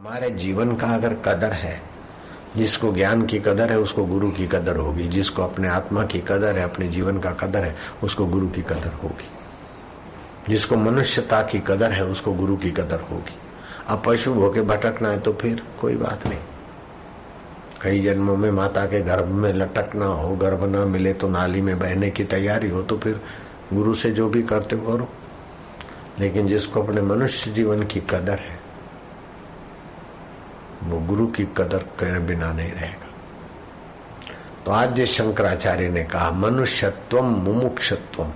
हमारे जीवन का अगर कदर है, जिसको ज्ञान की कदर है, उसको गुरु की कदर होगी। जिसको अपने आत्मा की कदर है, अपने जीवन का कदर है, उसको गुरु की कदर होगी। जिसको मनुष्यता की कदर है, उसको गुरु की कदर होगी। अब पशु होके भटकना है तो फिर कोई बात नहीं। कई जन्मों में माता के गर्भ में लटकना हो, गर्भ न मिले तो नाली में बहने की तैयारी हो तो फिर गुरु से जो भी करते करो। लेकिन जिसको अपने मनुष्य जीवन की कदर है वो गुरु की कदर करे बिना नहीं रहेगा। तो आज शंकराचार्य ने कहा, मनुष्यत्व मुमुक्षत्व,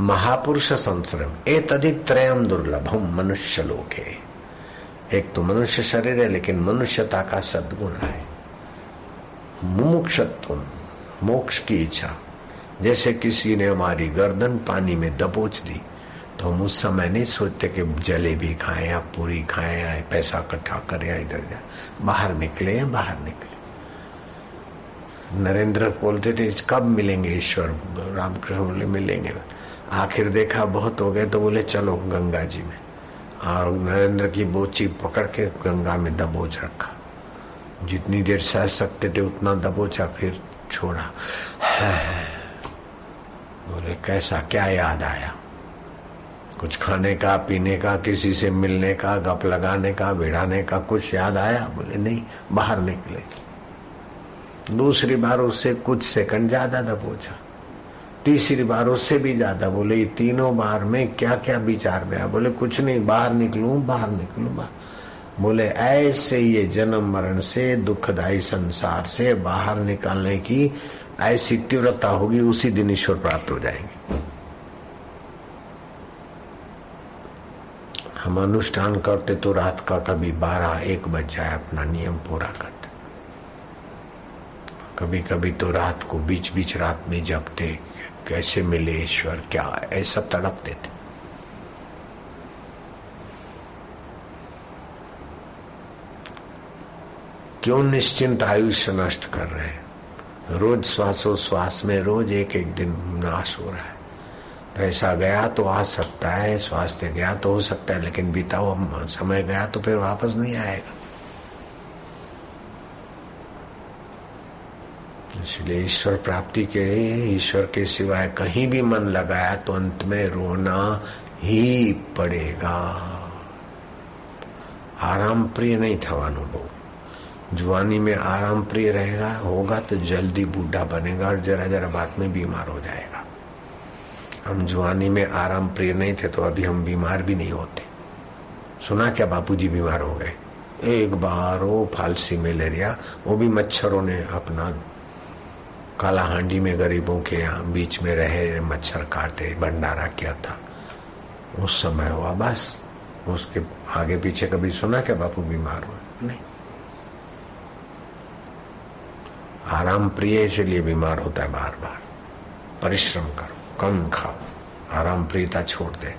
महापुरुष संश्रम ए तदिक त्रयम दुर्लभम मनुष्य लोग है एक तो मनुष्य शरीर है, लेकिन मनुष्यता का सदगुण है। मुमुक्षत्व, मोक्ष की इच्छा। जैसे किसी ने हमारी गर्दन पानी में दबोच दी तो हम उस समय नहीं सोचते कि जलेबी खाएँ या पूरी खाएँ या पैसा इकट्ठा करें या इधर जाए बाहर निकले या बाहर निकले। नरेंद्र बोलते थे, कब मिलेंगे ईश्वर? रामकृष्ण बोले, मिलेंगे आखिर देखा बहुत हो गए तो बोले, चलो गंगा जी में। और नरेंद्र की बोची पकड़ के गंगा में दबोच रखा। जितनी देर सह सकते थे, उतना दबोचा, फिर छोड़ा। बोले, कैसा? क्या याद आया? कुछ खाने का, पीने का, किसी से मिलने का, गप लगाने का, भिड़ाने का, कुछ याद आया? बोले, नहीं, बाहर निकले। दूसरी बार उससे कुछ सेकंड ज़्यादा दबोचा तीसरी बार उससे भी ज़्यादा बोले, ये तीनों बार में क्या क्या विचार में बोले, कुछ नहीं, बाहर निकलू बाहर निकलू, बाहर। बोले, ऐसे ये जन्म मरण से, दुखदायी संसार से बाहर निकालने की ऐसी तीव्रता होगी, उसी दिन ईश्वर प्राप्त हो जाएँगे। हम अनुष्ठान करते तो रात का कभी बारह, एक बज जाए अपना नियम पूरा करते। कभी कभी तो रात को बीच बीच रात में जपते, कैसे मिले ईश्वर, क्या, ऐसा तड़पते थे क्यों निश्चिंत आयुष्य नष्ट कर रहे हैं? रोज श्वासोश्वास में रोज एक एक दिन नाश हो रहा है। पैसा गया तो आ सकता है, स्वास्थ्य गया तो हो सकता है, लेकिन बीता हुआ समय गया तो फिर वापस नहीं आएगा। इसलिए ईश्वर प्राप्ति के ईश्वर के सिवाय कहीं भी मन लगाया तो अंत में रोना ही पड़ेगा। आराम प्रिय नहीं था अनुभव जुआनी में आराम प्रिय रहेगा, होगा तो जल्दी बूढ़ा बनेगा और जरा जरा बात में बीमार हो जाएगा। हम जुआनी में आराम प्रिय नहीं थे तो अभी हम बीमार भी नहीं होते। सुना क्या बापूजी बीमार हो गए? एक बार वो फालसी मलेरिया वो भी मच्छरों ने अपना काला हांडी में गरीबों के यहाँ बीच में रहे, मच्छर काटे, भंडारा किया था। उस समय हुआ बस। उसके आगे पीछे कभी सुना क्या बापू बीमार हुआ नहीं। आराम प्रिय इसलिए बीमार होता है बार बार परिश्रम करो। कम खाओ आराम प्रियता छोड़ दे।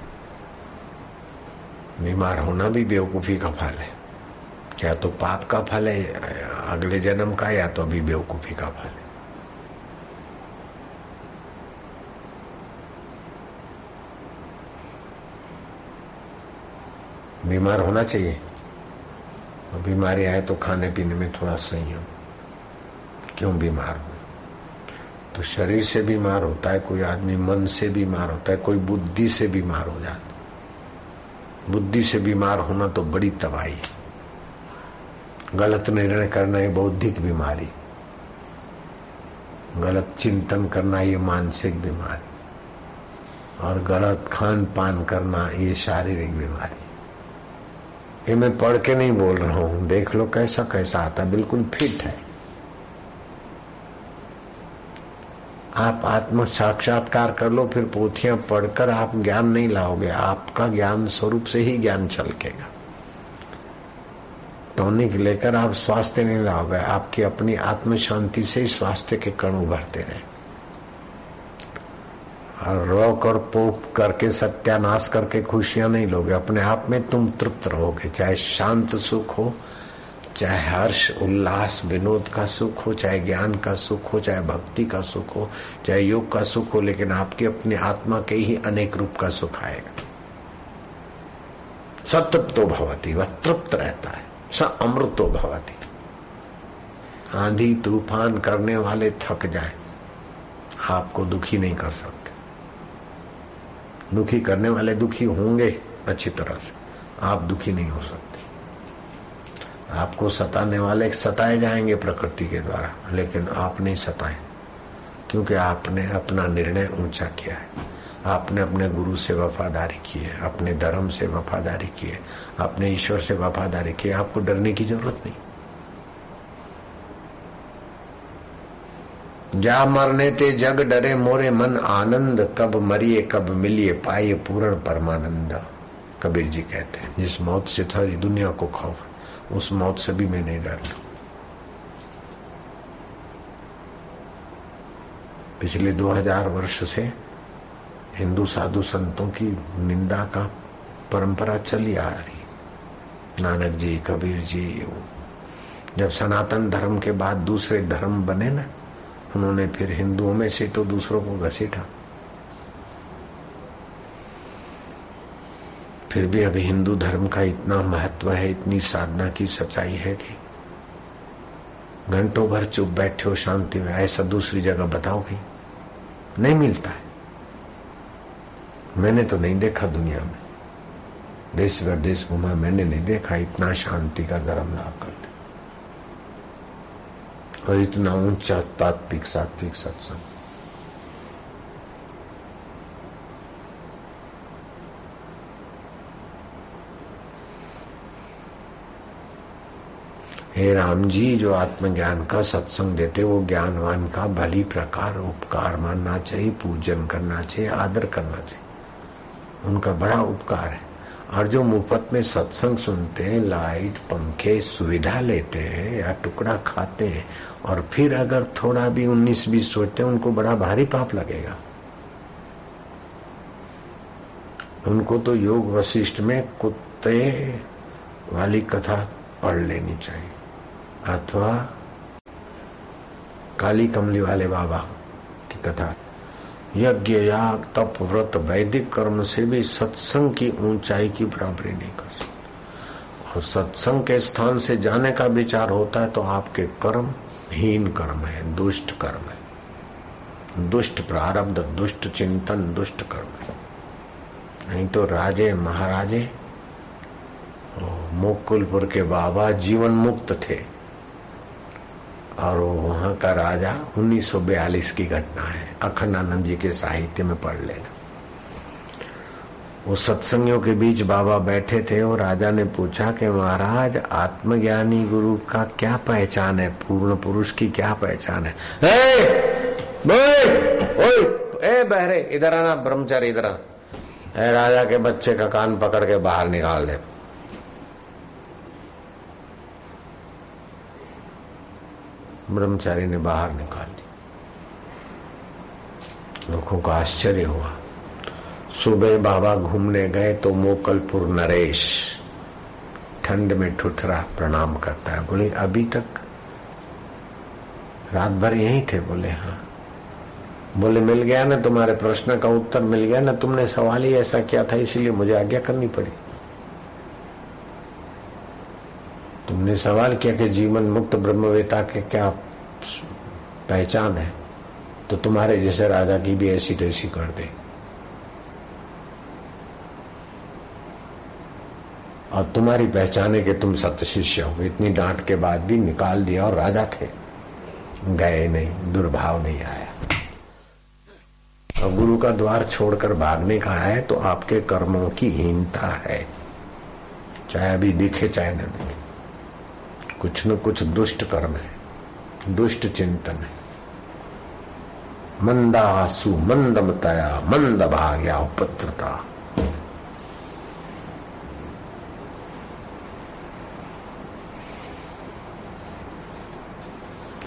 बीमार होना भी बेवकूफ़ी का फल है। या तो पाप का फल है, अगले जन्म का, या तो अभी बेवकूफ़ी का फल है। बीमार होना चाहिए। बीमारी आए तो खाने पीने में थोड़ा संयम। क्यों बीमार हो? तो शरीर से बीमार होता है, कोई आदमी मन से बीमार होता है, कोई बुद्धि से बीमार हो जाता बुद्धि से बीमार होना तो बड़ी तबाही है। गलत निर्णय करना ये बौद्धिक बीमारी गलत चिंतन करना ये मानसिक बीमारी और गलत खान पान करना ये शारीरिक बीमारी ये मैं पढ़ के नहीं बोल रहा हूँ, देख लो कैसा कैसा आता बिल्कुल फिट है। आप आत्म साक्षात्कार कर लो, फिर पोथियाँ पढ़कर आप ज्ञान नहीं लाओगे। आपका ज्ञान स्वरूप से ही ज्ञान छलकेगा। टॉनिक लेकर आप स्वास्थ्य नहीं लाओगे, आपकी अपनी आत्म शांति से ही स्वास्थ्य के कण उभरते रहे। और रोक और पोप करके सत्यानाश करके खुशियाँ नहीं लोगे, अपने आप में तुम तृप्त रहोगे, चाहे शांत सुख हो चाहे हर्ष, उल्लास, विनोद का सुख हो, चाहे ज्ञान का सुख हो, चाहे भक्ति का सुख हो, चाहे योग का सुख हो, लेकिन आपके अपने आत्मा के ही अनेक रूप का सुख आएगा। सतृप्तो भवती, वह तृप्त रहता है। स अमृतो भवती। आंधी, तूफ़ान करने वाले थक जाए। आपको दुखी नहीं कर सकते। दुखी करने वाले दुखी होंगे अच्छी तरह से। आप दुखी नहीं हो सकते। आपको सताने वाले सताए जाएँगे प्रकृति के द्वारा, लेकिन आप नहीं सताए, क्योंकि आपने अपना निर्णय ऊँचा किया है। आपने अपने गुरु से वफादारी की है, अपने धर्म से वफादारी की है, अपने ईश्वर से वफादारी की है। आपको डरने की ज़रूरत नहीं। जा मरने ते जग डरे मोरे मन आनंद, कब मरिए, कब मिलिए पाइए पूर्ण परमानंद, कबीर जी कहते हैं, जिस मौत से सारी दुनिया को खौफ उस मौत से भी मैं नहीं डरता। पिछले 2000 वर्ष से हिंदू साधु संतों की निंदा का परंपरा चली आ रही। नानक जी, कबीर जी जब सनातन धर्म के बाद दूसरे धर्म बने ना, उन्होंने फिर हिंदुओं में से तो दूसरों को घसीटा। फिर भी अभी हिंदू धर्म का इतना महत्व है, इतनी साधना की सच्चाई है कि घंटों भर चुप बैठे हो शांति में, ऐसा दूसरी जगह बताओ कि नहीं मिलता है। मैंने तो नहीं देखा दुनिया में। देश भर देश घुमा, मैंने नहीं देखा इतना शांति का धर्म लाभ करते और इतना ऊँचा तात्विक, सात्विक सत्संग। हे राम जी, जो आत्मज्ञान का सत्संग देते वो ज्ञानवान का भली प्रकार, उपकार मानना चाहिए, पूजन करना चाहिए, आदर करना चाहिए। उनका बड़ा उपकार है। और जो मुफ़्त में सत्संग सुनते हैं, लाइट, पंखे, सुविधा लेते हैं, या टुकड़ा खाते हैं, और फिर अगर थोड़ा भी उन्नीस बीस सोचते हैं, उनको बड़ा भारी पाप लगेगा। उनको तो योग वशिष्ठ में कुत्ते वाली कथा पढ़ लेनी चाहिए। अथवा काली कमली वाले बाबा की कथा। यज्ञ याग तप व्रत वैदिक कर्म से भी सत्संग की ऊंचाई की बराबरी नहीं कर सकते। और सत्संग के स्थान से जाने का विचार होता है तो आपके कर्म हीन कर्म है, दुष्ट कर्म है। दुष्ट प्रारब्ध, दुष्ट चिंतन, दुष्ट कर्म है। नहीं तो राजे, महाराजे मुकुलपुर के बाबा जीवन मुक्त थे। और वहाँ का राजा 1942 की घटना है। अखंडानंद जी के साहित्य में पढ़ लेना। वो सत्संगियों के बीच बाबा बैठे थे और राजा ने पूछा कि महाराज आत्मज्ञानी गुरु का क्या पहचान है? पूर्ण पुरुष की क्या पहचान है? ए, ओए, ए बहरे इधर आना ब्रह्मचारी इधर आना राजा के बच्चे का कान पकड़ के बाहर निकाल दे। ब्रह्मचारी ने बाहर निकाल दी लोगों को आश्चर्य हुआ। सुबह बाबा घूमने गए तो मोकलपुर नरेश ठंड में ठुठरा प्रणाम करता है। बोले, अभी तक? रात भर यही थे, बोले हाँ। बोले, मिल गया ना तुम्हारे प्रश्न का उत्तर, मिल गया ना तुमने सवाल ही ऐसा किया था, इसीलिए मुझे आज्ञा करनी पड़ी। तुमने सवाल किया कि जीवन मुक्त ब्रह्मवेता के क्या पहचान है? तो तुम्हारे जैसे राजा की भी ऐसी तैसी कर दे। और तुम्हारी पहचान कि तुम सत्य शिष्य हो। इतनी डांट के बाद भी निकाल दिया और राजा थे। गए नहीं, दुर्भाव नहीं आया। और गुरु का द्वार छोड़कर भागने का है तो आपके कर्मों की हीनता है। चाहे अभी दिखे, चाहे न दिखे। कुछ न कुछ दुष्ट कर्म है, दुष्ट चिंतन है। मंदासु मंदमतया मंद भाग्या, उपत्रता।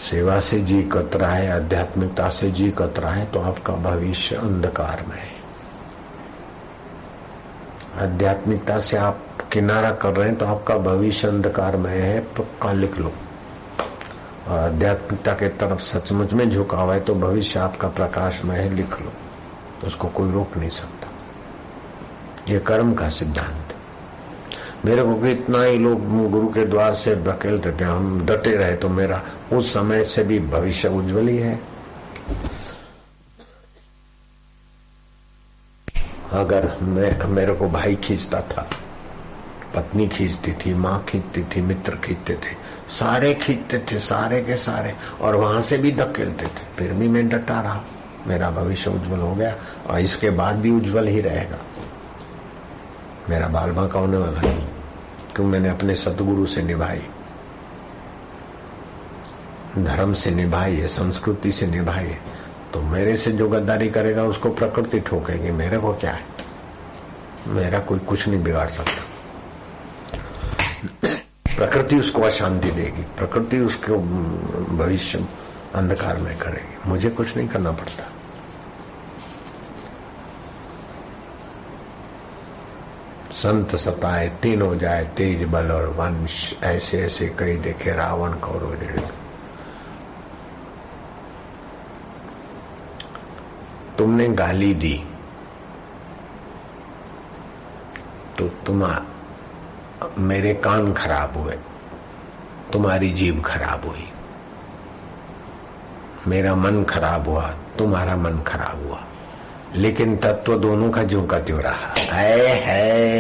सेवा से जी कतरा है आध्यात्मिकता से जी कतरा है तो आपका भविष्य अंधकार में है। आध्यात्मिकता से आप किनारा कर रहे हैं तो आपका भविष्य अंधकार में है पक्का लिख लो। और आध्यात्मिकता के तरफ़ सचमुच में झुकाव है तो भविष्य आपका प्रकाश में है, लिख लो। तो उसको कोई रोक नहीं सकता। ये कर्म का सिद्धांत। मेरे को भी इतना ही लोग गुरु के द्वार से धकेलते थे, हम डटे रहे तो मेरा उस समय से भी भविष्य उज्जवल ही है। अगर मैं, मेरे को भाई खींचता था पत्नी खींचती थी, माँ खींचती थी, मित्र खींचते थे। सारे खींचते थे, सारे के सारे। और वहाँ से भी धकेलते थे। फिर भी मैं डटा रहा। मेरा भविष्य उज्जवल हो गया और इसके बाद भी उज्जवल ही रहेगा। मेरा बाल बांका होने वाला नहीं। क्यों? मैंने अपने सदगुरु से निभाई। धर्म से निभाई है, संस्कृति से निभाई है। तो मेरे से जो गद्दारी करेगा, उसको प्रकृति ठोकेगी। मेरे को क्या है? मेरा कोई कुछ नहीं बिगाड़ सकता। प्रकृति उसको अशांति देगी, प्रकृति उसको भविष्य अंधकार में करेगी। मुझे कुछ नहीं करना पड़ता। संत सताए, तीन हो जाए, तेज बल और वंश, ऐसे ऐसे कई देखे, रावण कौरव तुमने गाली दी तो तुम मेरे कान खराब हुए तुम्हारी जीभ खराब हुई। मेरा मन खराब हुआ तुम्हारा मन खराब हुआ। लेकिन तत्व दोनों का जो का त्यों रहा। है, है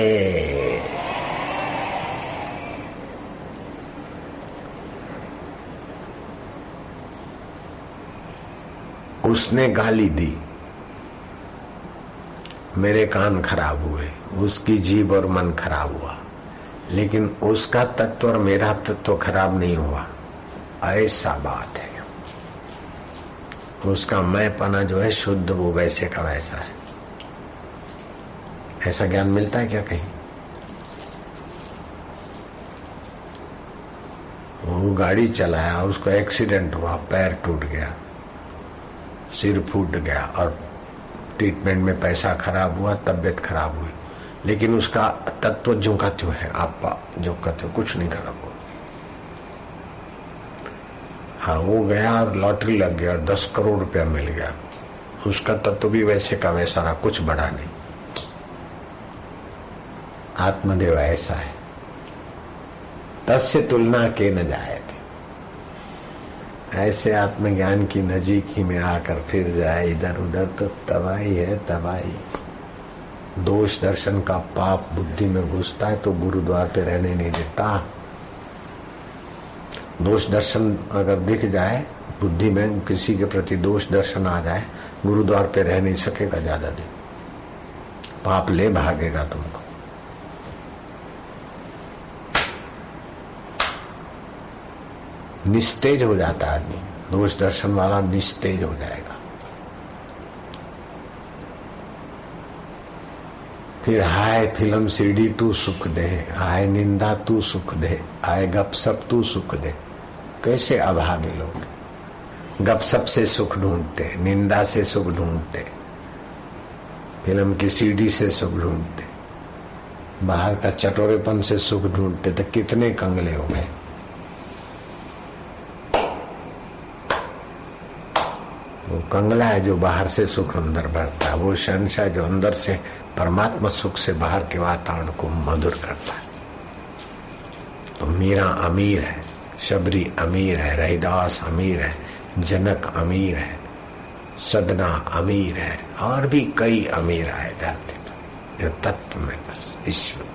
उसने गाली दी। मेरे कान खराब हुए उसकी जीभ और मन खराब हुआ। लेकिन उसका तत्व और मेरा तत्व खराब नहीं हुआ। ऐसा बात है। उसका मैं पना जो है शुद्ध वो वैसे का वैसा है। ऐसा ज्ञान मिलता है क्या कहीं? वो गाड़ी चलाया, उसको एक्सीडेंट हुआ, पैर टूट गया, सिर फूट गया और ट्रीटमेंट में पैसा खराब हुआ, तबियत खराब हुई। लेकिन उसका तत्व जो का त्यों है, आप जो का त्यों कुछ नहीं खराब हो हाँ वो गया और लॉटरी लग गया और दस करोड़ रुपया मिल गया। उसका तत्व भी वैसे का वैसा रहा, कुछ बड़ा नहीं। आत्मदेव ऐसा है। तस्य तुलना के न जाए थे। ऐसे आत्मज्ञान की नजीक ही में आकर फिर जाए इधर उधर तो तबाही है, तबाही। दोष दर्शन का पाप बुद्धि में घुसता है तो गुरुद्वार पे रहने नहीं देता। दोष दर्शन अगर दिख जाए, बुद्धि में किसी के प्रति दोष दर्शन आ जाए, गुरुद्वार पे रह नहीं सकेगा ज़्यादा दिन। पाप ले भागेगा तुमको। निस्तेज हो जाता आदमी। दोष दर्शन वाला निस्तेज हो जाएगा। फिर हाय फ़िल्म सीडी तू सुख दे, हाय निंदा तू सुख दे आए गपसप तू सुख दे। कैसे अभागे लोग? गप गपसप से सुख ढूंढते, निंदा से सुख ढूंढते, फ़िल्म की सीडी से सुख ढूंढते, बाहर का चटोरेपन से सुख ढूंढते तो कितने कंगले हो गए। वो कंगला है जो बाहर से सुख अंदर भरता है। वो शहनशाह जो अंदर से परमात्मा सुख से बाहर के वातावरण को मधुर करता है। तो मीरा अमीर है, शबरी अमीर है रहीदास अमीर है, जनक अमीर है, सदना अमीर है, और भी कई अमीर आए धरती पर। तत्व में बस ईश्वर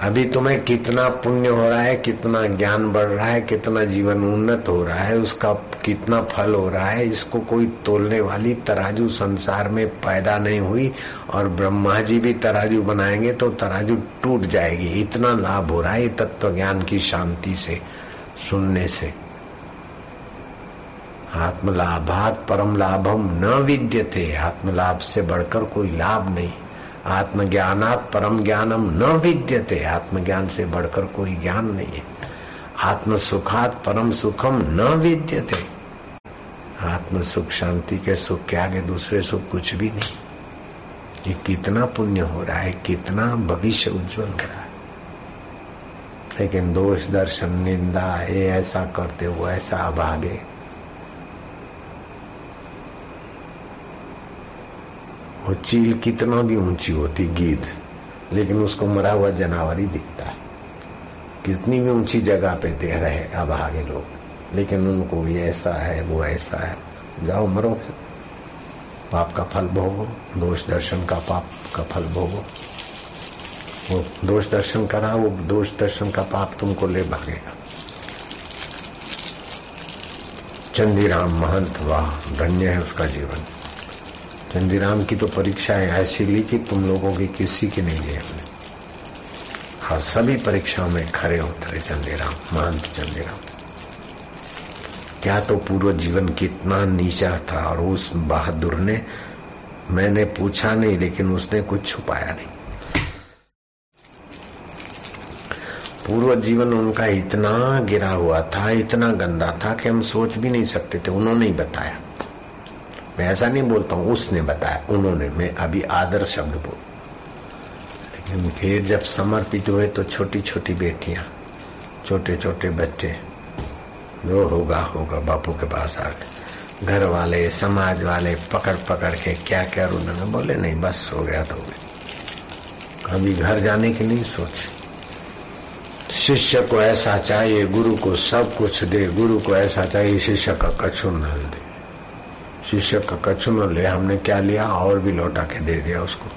अभी तुम्हें कितना पुण्य हो रहा है, कितना ज्ञान बढ़ रहा है, कितना जीवन उन्नत हो रहा है, उसका कितना फल हो रहा है, इसको कोई तोलने वाली तराजू संसार में पैदा नहीं हुई और ब्रह्मा जी भी तराजू बनाएँगे तो तराजू टूट जाएगी। इतना लाभ हो रहा है तत्व ज्ञान की शांति से, सुनने से। आत्मलाभात परम लाभम न विद्य थे आत्मलाभ से बढ़कर कोई लाभ नहीं। आत्मज्ञानात परम ज्ञानम न विद्यते। आत्मज्ञान से बढ़कर कोई ज्ञान नहीं है। आत्म सुखात परम सुखम न विद्यते। आत्म सुख शांति के सुख के आगे दूसरे सुख कुछ भी नहीं। ये कितना पुण्य हो रहा है, कितना भविष्य उज्जवल हो रहा है। लेकिन दोष, दर्शन, निंदा, ये ऐसा करते हो ऐसा अभागे। वो चील कितना भी ऊँची होती गीद लेकिन उसको मरा हुआ जानवर ही दिखता है। कितनी भी ऊँची जगह पे दे रहे अब आगे लोग, लेकिन उनको ये ऐसा है, वो ऐसा है। जाओ मरो। पाप का फल भोगो, दोष दर्शन का पाप का फल भोगो। वो दोष दर्शन करा, वो दोष दर्शन का पाप तुमको ले भागेगा। चंदीराम महंत वाह, धन्य है उसका जीवन। चंदीराम की तो परीक्षा है ऐसी ली कि तुम लोगों की किसी की नहीं ली हमने हाँ सभी परीक्षाओं में खड़े उतरे चंदीराम महंत चंदीराम। क्या तो पूर्व जीवन कितना नीचा था और उस बहादुर ने मैंने पूछा नहीं, लेकिन उसने कुछ छुपाया नहीं। पूर्व जीवन उनका इतना गिरा हुआ था, इतना गंदा था कि हम सोच भी नहीं सकते थे, उन्होंने ही बताया। मैं, ऐसा नहीं बोलता हूँ, उसने बताया, उन्होंने मैं अभी आदर शब्द बोल। लेकिन फिर जब समर्पित हुए तो छोटी छोटी बेटियाँ छोटे छोटे बच्चे, जो होगा होगा, बापू के पास आ गए घर वाले, समाज वाले पकड़ पकड़ के क्या क्या उन्होंने बोले, नहीं, बस हो गया तो कभी घर जाने की नहीं सोची। शिष्य को ऐसा चाहिए, गुरु को सब कुछ दे, गुरु को ऐसा चाहिए, शिष्य का कछु न दे। शिष्य का न ले हमने क्या लिया, और भी लौटा के दे दिया उसको।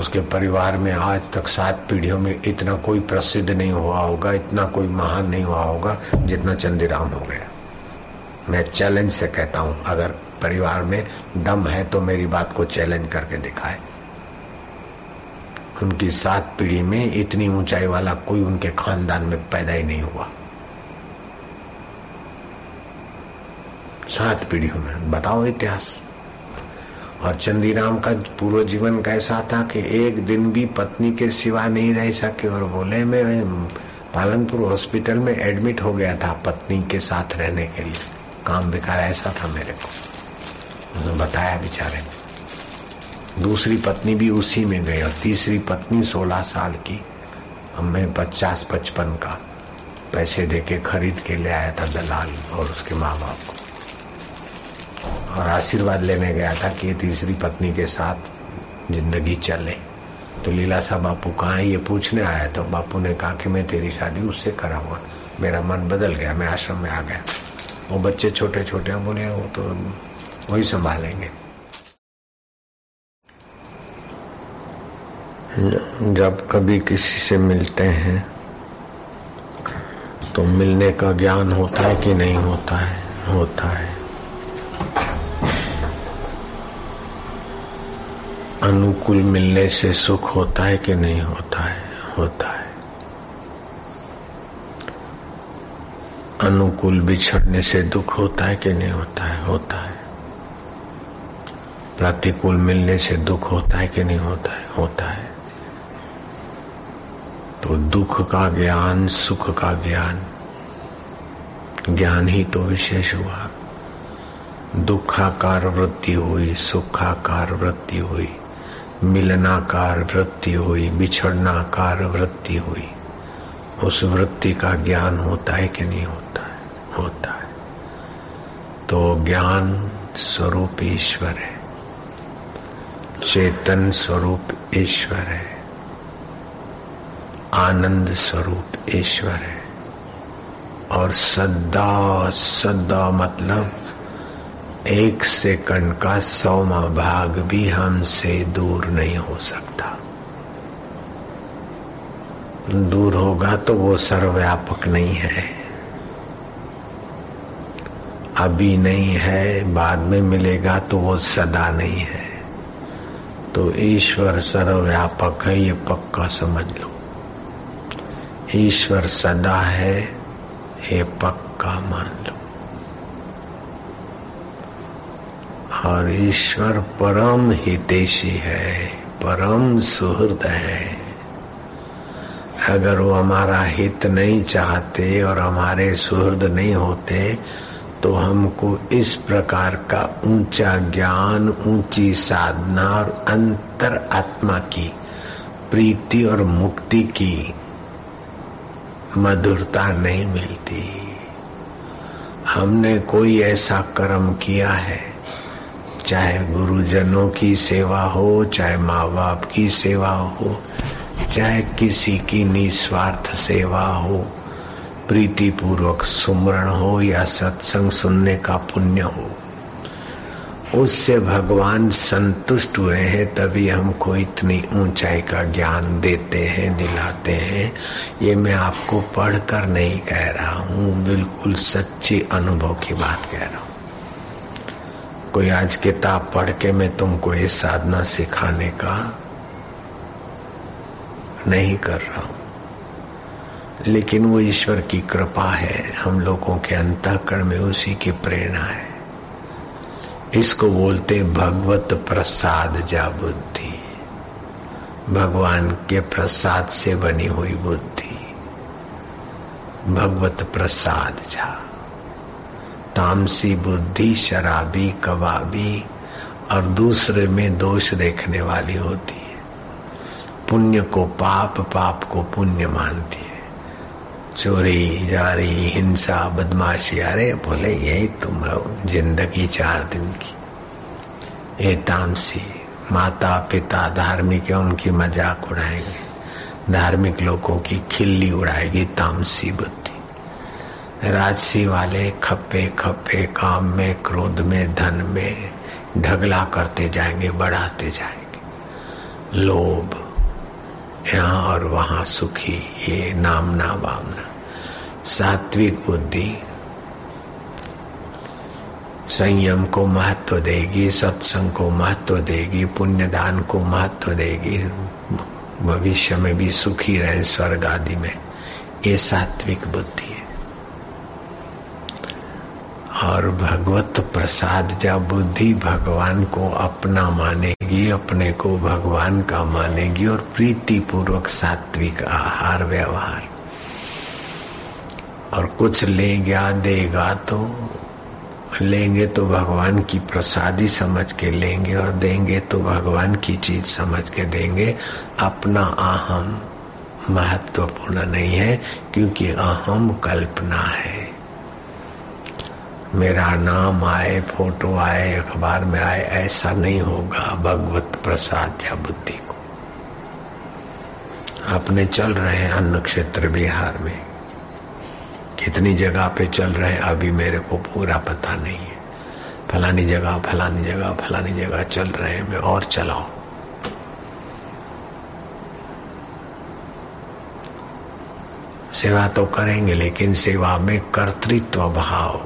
उसके परिवार में आज तक सात पीढ़ियों में इतना कोई प्रसिद्ध नहीं हुआ होगा, इतना कोई महान नहीं हुआ होगा, जितना चंदीराम हो गया। मैं चैलेंज से कहता हूँ, अगर परिवार में दम है तो मेरी बात को चैलेंज करके दिखाए। उनकी सात पीढ़ी में इतनी ऊंचाई वाला कोई उनके खानदान में पैदा ही नहीं हुआ। सात पीढ़ियों में बताओ इतिहास। और चंदीराम का पूर्व जीवन कैसा था कि एक दिन भी पत्नी के सिवा नहीं रह सके और बोले, मैं पालनपुर हॉस्पिटल में एडमिट हो गया था पत्नी के साथ रहने के लिए। काम बेकार ऐसा था मेरे को। उसने बताया बेचारे ने। दूसरी पत्नी भी उसी में गई और तीसरी पत्नी सोलह साल की। मैं पचास पचपन का पैसे देके खरीद के ले आया था दलाल और उसके माँ बाप को। और आशीर्वाद लेने गया था कि तीसरी पत्नी के साथ ज़िंदगी चले। तो लीला सा बापू, कहा ये पूछने आया तो बापू ने कहा कि मैं तेरी शादी उससे कराऊँगा। मेरा मन बदल गया, मैं आश्रम में आ गया। वो बच्चे छोटे छोटे बोले, वो तो वही संभालेंगे। जब कभी किसी से मिलते हैं तो मिलने का ज्ञान होता है कि नहीं होता है? होता है। अनुकूल मिलने से सुख होता है कि नहीं होता है? होता है। अनुकूल बिछड़ने से दुख होता है कि नहीं होता है? होता है। प्रतिकूल मिलने से दुख होता है कि नहीं होता है? होता है। तो दुख का ज्ञान, सुख का ज्ञान। ज्ञान ही तो विशेष हुआ। दुखाकार वृत्ति हुई, सुखाकार वृत्ति हुई। मिलनाकार वृत्ति हुई, बिछड़नाकार वृत्ति हुई। उस वृत्ति का ज्ञान होता है कि नहीं होता है? होता है। तो ज्ञान स्वरूप ईश्वर है। चेतन स्वरूप ईश्वर है। आनंद स्वरूप ईश्वर है। और सदा सदा मतलब एक सेकंड का सौमा भाग भी हमसे दूर नहीं हो सकता। दूर होगा तो वो सर्वव्यापक नहीं है। अभी नहीं है, बाद में मिलेगा तो वो सदा नहीं है। तो ईश्वर सर्वव्यापक है, ये पक्का समझ लो। ईश्वर सदा है, ये पक्का मान लो। और ईश्वर परम हितेशी है, परम सुहृद है। अगर वो हमारा हित नहीं चाहते और हमारे सुहृद नहीं होते तो हमको इस प्रकार का ऊँचा ज्ञान, ऊँची साधना और अंतर आत्मा की, प्रीति और मुक्ति की मधुरता नहीं मिलती। हमने कोई ऐसा कर्म किया है चाहे गुरुजनों की सेवा हो, चाहे माँ बाप की सेवा हो, चाहे किसी की निस्वार्थ सेवा हो प्रीति पूर्वक सुमरण हो या सत्संग सुनने का पुण्य हो, उससे भगवान संतुष्ट हुए हैं, तभी हमको इतनी ऊंचाई का ज्ञान देते हैं, दिलाते हैं। ये मैं आपको पढ़कर नहीं कह रहा हूँ, बिल्कुल सच्ची अनुभव की बात कह रहा हूँ। कोई आज किताब पढ़ के मैं तुमको ये साधना सिखाने का नहीं कर रहा हूँ। लेकिन वो ईश्वर की कृपा है। हम लोगों के अंतकरण में उसी की प्रेरणा है। इसको बोलते भगवत प्रसाद जा बुद्धि। भगवान के प्रसाद से बनी हुई बुद्धि। भगवत प्रसाद जा। तामसी बुद्धि, शराबी, कबाबी और दूसरे में दोष देखने वाली होती है। पुण्य को पाप पाप को पुण्य मानती है। चोरी, जारी, हिंसा, बदमाशी, अरे बोले यही तुम ज़िंदगी चार दिन की। ये तामसी माता, पिता, धार्मिक है उनकी मज़ाक उड़ाएँगे। धार्मिक लोगों की खिल्ली उड़ाएगी तामसी बुद्धि। राजसी वाले खप्पे खप्पे, काम में, क्रोध में, धन में ढगला करते जाएँगे, बढ़ाते जाएँगे। लोभ, यहाँ और वहाँ सुखी, ये नामना वामना। सात्विक बुद्धि संयम को महत्व देगी, सत्संग को महत्व देगी पुण्य दान को महत्व देगी। भविष्य में भी सुखी रहे स्वर्ग आदि में। ये सात्विक बुद्धि और भगवत प्रसाद जब बुद्धि भगवान को अपना मानेगी, अपने को भगवान का मानेगी और प्रीति पूर्वक सात्विक आहार व्यवहार। और कुछ ले गया देगा तो लेंगे तो भगवान की प्रसादी समझ के लेंगे और देंगे तो भगवान की चीज़ समझ के देंगे। अपना अहम महत्वपूर्ण नहीं है, क्योंकि अहम कल्पना है। मेरा नाम आए, फ़ोटो आए, अखबार में आए, ऐसा नहीं होगा भगवत प्रसाद या बुद्धि को। अपने चल रहे अन्न क्षेत्र बिहार में। कितनी जगह पे चल रहे अभी मेरे को पूरा पता नहीं है। फलानी जगह फलानी जगह फलानी जगह चल रहे मैं और चलाओ सेवा तो करेंगे, लेकिन सेवा में कर्तृत्व भाव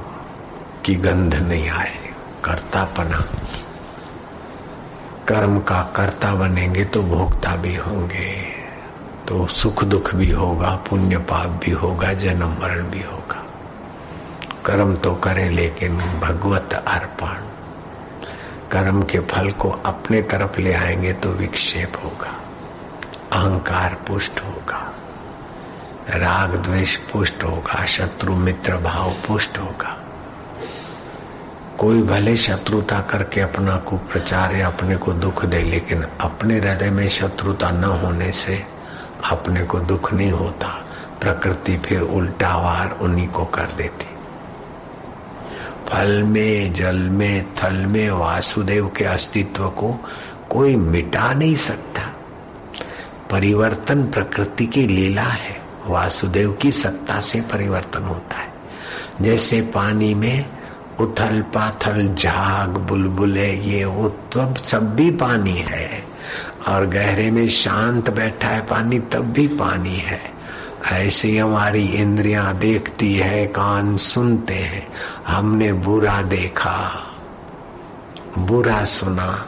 की गंध नहीं आए। कर्तापना। कर्म का कर्ता बनेंगे तो भोक्ता भी होंगे। तो सुख दुख भी होगा पुण्य पाप भी होगा जन्म मरण भी होगा। कर्म तो करें, लेकिन भगवत अर्पण। कर्म के फल को अपने तरफ़ ले आएँगे तो विक्षेप होगा। अहंकार पुष्ट होगा। राग द्वेष पुष्ट होगा। शत्रु मित्र भाव पुष्ट होगा। कोई भले शत्रुता करके अपना को प्रचार या अपने को दुख दे, लेकिन अपने हृदय में शत्रुता न होने से अपने को दुख नहीं होता। प्रकृति फिर उल्टा वार उन्हीं को कर देती। फल में, जल में, थल में वासुदेव के अस्तित्व को कोई मिटा नहीं सकता। परिवर्तन प्रकृति की लीला है। वासुदेव की सत्ता से परिवर्तन होता है। जैसे पानी में उथल पाथल झाग बुलबुले, ये वो सब सब भी पानी है। और गहरे में शांत बैठा है पानी, तब भी पानी है। ऐसे हमारी इंद्रियाँ देखती है, कान सुनते हैं। हमने बुरा देखा, बुरा सुना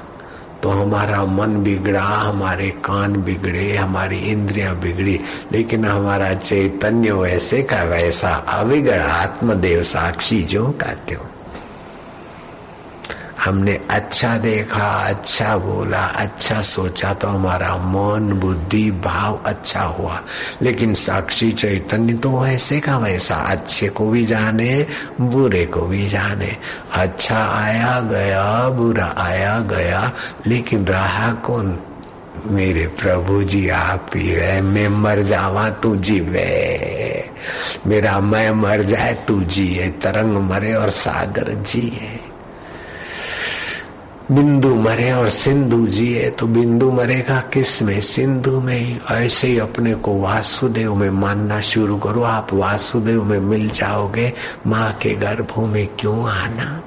तो हमारा मन बिगड़ा, हमारे कान बिगड़े, हमारी इंद्रियाँ बिगड़ी। लेकिन हमारा चैतन्य वैसे का वैसा अविगड़ा आत्मदेव साक्षी जो कहते हो। हमने अच्छा देखा अच्छा बोला अच्छा सोचा तो हमारा मन, बुद्धि, भाव अच्छा हुआ। लेकिन साक्षी चैतन्य तो वैसे का वैसा, अच्छे को भी जाने, बुरे को भी जाने। अच्छा आया गया, बुरा आया गया, लेकिन रहा कौन? मेरे प्रभु जी, आप ही रहे। मैं मर जावा, तू जीवे। मेरा मैं मर जाए, तू जिए, तरंग मरे और सागर जिए। बिंदु मरे और सिंधु जिए तो बिंदु मरेगा किसमें? सिंधु में ही। ऐसे ही अपने को वासुदेव में मानना शुरू करो। आप वासुदेव में मिल जाओगे। माँ के गर्भों में क्यों आना?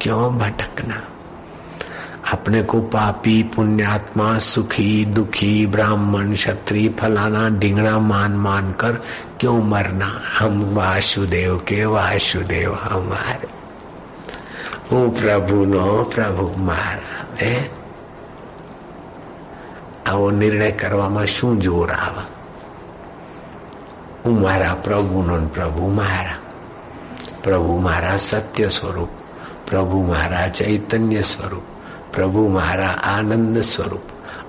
क्यों भटकना? अपने को पापी, पुण्यात्मा, सुखी, दुखी, ब्राह्मण, क्षत्रिय, फलाना, डिंगड़ा, मान मान कर क्यों मरना? हम वासुदेव के वासुदेव हमारे। હું પ્રભુનો પ્રભુ મારા હે આવો નિર્ણય કરવામાં શું જોર આવે હું મારા પ્રભુનો પ્રભુ મારા પ્રભુ મારા સત્ય સ્વરૂપ પ્રભુ મારા ચૈતન્ય સ્વરૂપ પ્રભુ મારા આનંદ સ્વરૂપ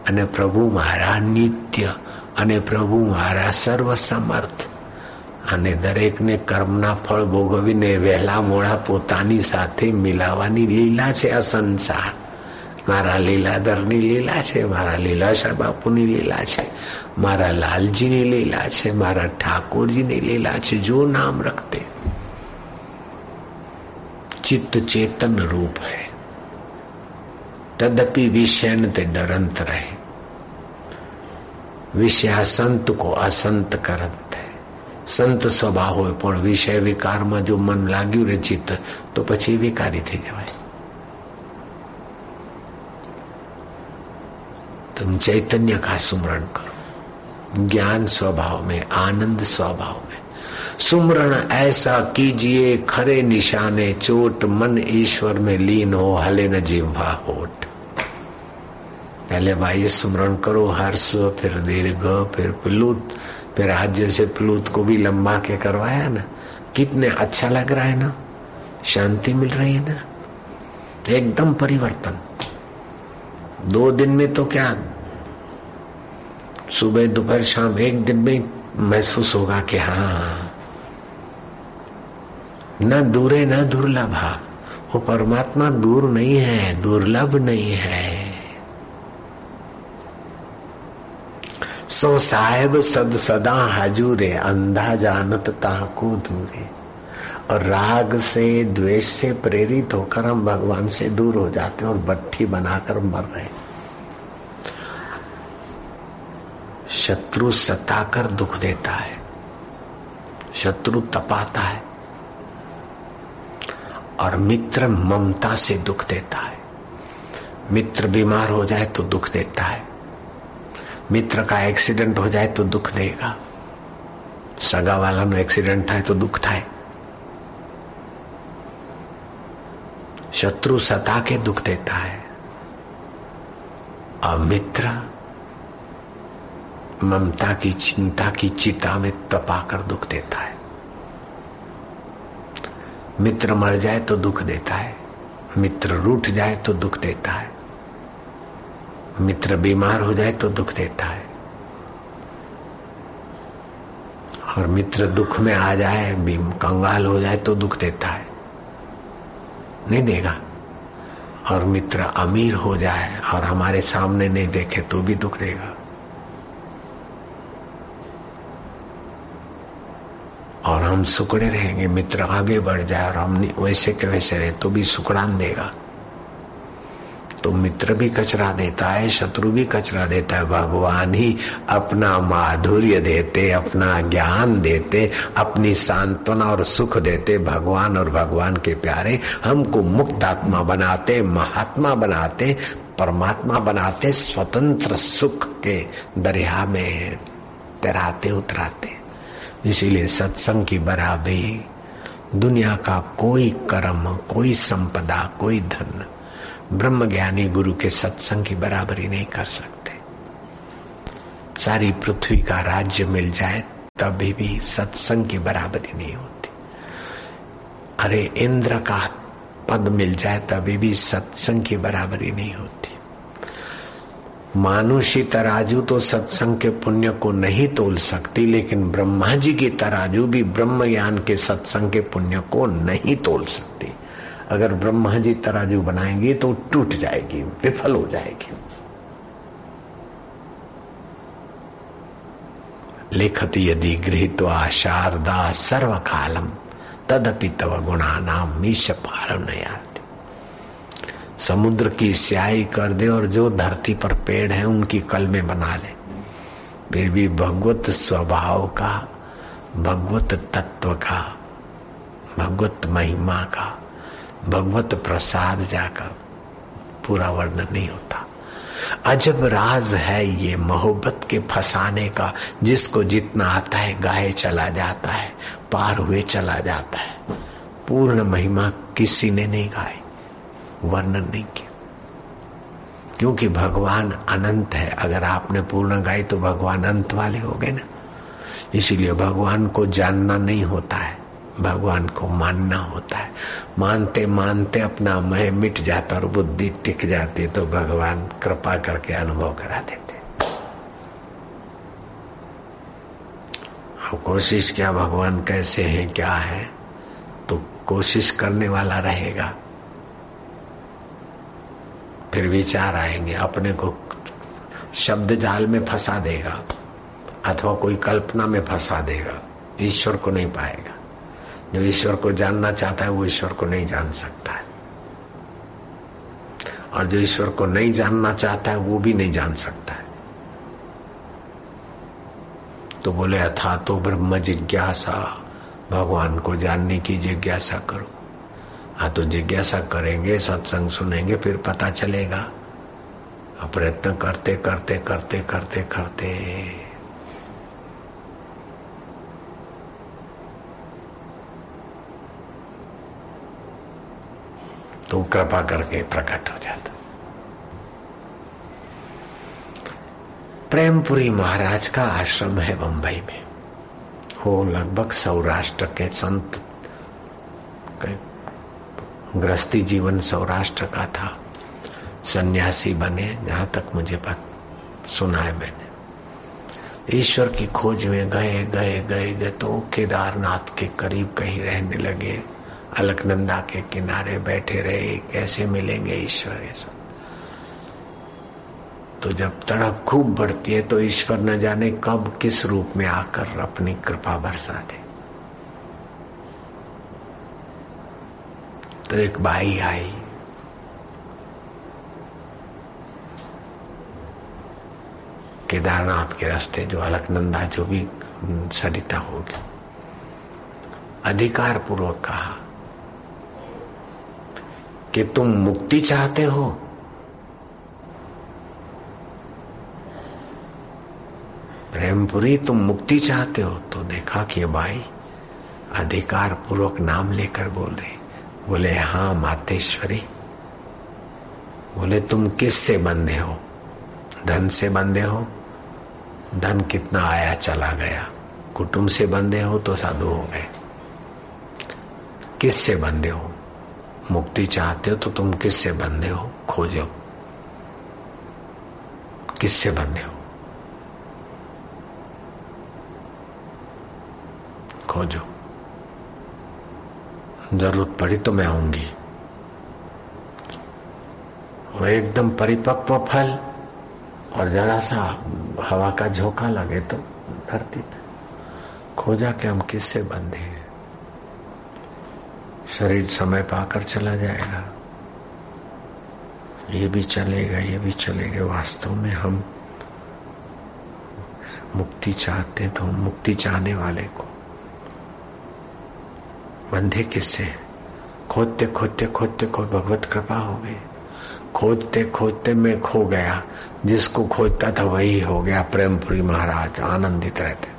અને પ્રભુ મારા નિત્ય અને પ્રભુ મારા સર્વ સમર્થ અને દરેકને કર્મના ફળ ભોગવીને વહેલા મોડા પોતાની સાથે મિલાવાની લીલા છે આ સંસાર મારા લીલાધરની લીલા છે મારા લીલાશા બાપુની લીલા છે મારા લાલજીની લીલા છે મારા ઠાકોરજીની લીલા છે જો નામ રખતે चित्त चेतन रूप है तदपि विषय ते डरंत रहे विषय संत को असंत करत સંત સ્વભાવ હોય પણ વિષય વિકારમાં જો મન લાગ્યું રે ચિત્ત તો પછી વિકારી થઈ જવાય तुम चैतन्य का सुमरण करो ज्ञान स्वभाव में आनंद स्वभाव में सुमरण ऐसा कीजिए खरे निशाने चोट मन ईश्वर में लीन हो हले न जिह्वा होठ पहले भाई सुमरण करो हर्ष फिर दीर्घ फिर प्लुत फिर आज जैसे प्लूत को भी लंबा के करवाया ना? कितने अच्छा लग रहा है ना? शांति मिल रही है ना? एकदम परिवर्तन। दो दिन में तो क्या? सुबह, दोपहर, शाम, एक दिन में महसूस होगा कि हाँ। न दूरे, न दुर्लभ। वो परमात्मा दूर नहीं है, दुर्लभ नहीं है। सो साहेब सद सदा हाजूरे अंधा जानत ताको दूरे। और राग से, द्वेष से प्रेरित होकर हम भगवान से दूर हो जाते हैं और बट्ठी बनाकर मर रहे शत्रु सताकर दुख देता है। शत्रु तपाता है। और मित्र ममता से दुख देता है। मित्र बीमार हो जाए तो दुख देता है। मित्र का एक्सीडेंट हो जाए तो दुख देगा। सगा वाला में एक्सीडेंट था तो दुख था शत्रु सता के दुख देता है। और मित्र ममता की, चिंता की चिता में तपाकर दुख देता है। मित्र मर जाए तो दुख देता है। मित्र रूठ जाए तो दुख देता है। मित्र बीमार हो जाए तो दुख देता है। और मित्र दुख में आ जाए कंगाल हो जाए तो दुख देता है। नहीं देगा। और मित्र अमीर हो जाए और हमारे सामने नहीं देखे तो भी दुख देगा। और हम सुकड़े रहेंगे, मित्र आगे बढ़ जाए और हम वैसे के वैसे रहे तो भी सुकड़ान देगा। तो मित्र भी कचरा देता है, शत्रु भी कचरा देता है। भगवान ही अपना माधुर्य देते, अपना ज्ञान देते, अपनी सांत्वना और सुख देते। भगवान और भगवान के प्यारे हमको मुक्त आत्मा बनाते, महात्मा बनाते, परमात्मा बनाते, स्वतंत्र सुख के दरिया में तैराते, उतराते। इसीलिए सत्संग की बराबरी, दुनिया का कोई कर्म, कोई संपदा, कोई धन ब्रह्म ज्ञानी गुरु के सत्संग की बराबरी नहीं कर सकते। सारी पृथ्वी का राज्य मिल जाए, तभी भी सत्संग की बराबरी नहीं होती। अरे इंद्र का पद मिल जाए, तभी भी सत्संग की बराबरी नहीं होती। मानुषी तराजू तो सत्संग के पुण्य को नहीं तोल सकती, लेकिन ब्रह्मा जी की तराजू भी ब्रह्म ज्ञान के सत्संग के पुण्य को नहीं तोल सकती। अगर ब्रह्मा जी तराजू बनाएँगे तो टूट जाएगी, विफल हो जाएगी। लिखत यदि गृहित्वा शारदा सर्व कालम तदपि तव गुणा नाम मीश पार समुद्र की स्याही कर दे और जो धरती पर पेड़ है उनकी कल में बना ले। फिर भी भगवत स्वभाव का, भगवत तत्व का, भगवत महिमा का भगवत प्रसाद जाकर पूरा वर्णन नहीं होता। अजब राज है ये मोहब्बत के फसाने का, जिसको जितना आता है गाए चला जाता है, पार हुए चला जाता है। पूर्ण महिमा किसी ने नहीं गाई, वर्णन नहीं किया। क्योंकि भगवान अनंत है, अगर आपने पूर्ण गाई तो भगवान अंत वाले हो गए ना। इसीलिए भगवान को जानना नहीं होता है। भगवान को मानना होता है। मानते मानते अपना मह मिट जाता और बुद्धि टिक जाती तो भगवान कृपा करके अनुभव करा देते कोशिश क्या, भगवान कैसे हैं, क्या है? तो कोशिश करने वाला रहेगा। फिर विचार आएँगे, अपने को शब्द जाल में फंसा देगा, अथवा कोई कल्पना में फंसा देगा, ईश्वर को नहीं पाएगा। जो ईश्वर को जानना चाहता है, वो ईश्वर को नहीं जान सकता है। और जो ईश्वर को नहीं जानना चाहता है, वो भी नहीं जान सकता है। तो बोले, अथा तो ब्रह्म जिज्ञासा, भगवान को जानने की जिज्ञासा करो। हाँ तो जिज्ञासा करेंगे, सत्संग सुनेंगे, फिर पता चलेगा। प्रयत्न करते करते करते करते करते तो कृपा करके प्रकट हो जाता। प्रेमपुरी महाराज का आश्रम है बंबई में। वो लगभग सौराष्ट्र के संत गृहस्थी जीवन सौराष्ट्र का था। सन्यासी बने, जहाँ तक मुझे बात सुना है मैंने। ईश्वर की खोज में गए गए गए गए तो केदारनाथ के करीब कहीं रहने लगे। अलकनंदा के किनारे बैठे रहे, कैसे मिलेंगे ईश्वर ऐसा तो जब तड़प खूब बढ़ती है तो ईश्वर न जाने कब किस रूप में आकर अपनी कृपा बरसा दे। तो एक बाई आई। केदारनाथ के रास्ते जो अलकनंदा जो भी सरिता होगी। अधिकार पूर्वक कहा कि तुम मुक्ति चाहते हो? प्रेमपुरी, तुम मुक्ति चाहते हो? तो देखा कि भाई अधिकार पूर्वक नाम लेकर बोल रहे बोले हाँ मातेश्वरी। बोले, तुम किस से बंधे हो? धन से बंधे हो? धन कितना आया चला गया? कुटुंब से बंधे हो तो साधु हो गए। किस से बंधे हो? मुक्ति चाहते हो तो तुम किससे बंधे हो? खोजो। किससे बंधे हो? खोजो। ज़रूरत पड़ी तो मैं आऊँगी। वो एकदम परिपक्व फल और जरा सा हवा का झोंका लगे तो धरती पे। खोजा कि हम किससे बंधे हैं? शरीर समय पाकर चला जाएगा। ये भी चलेगा, ये भी चलेगा। वास्तव में हम मुक्ति चाहते हैं तो हम मुक्ति चाहने वाले को। बंधे किससे? खोदते खोदते खोदते खो भगवत कृपा हो गई। खोदते खोदते मैं खो गया। जिसको खोजता था वही हो गया प्रेमपुरी महाराज, आनंदित रहते।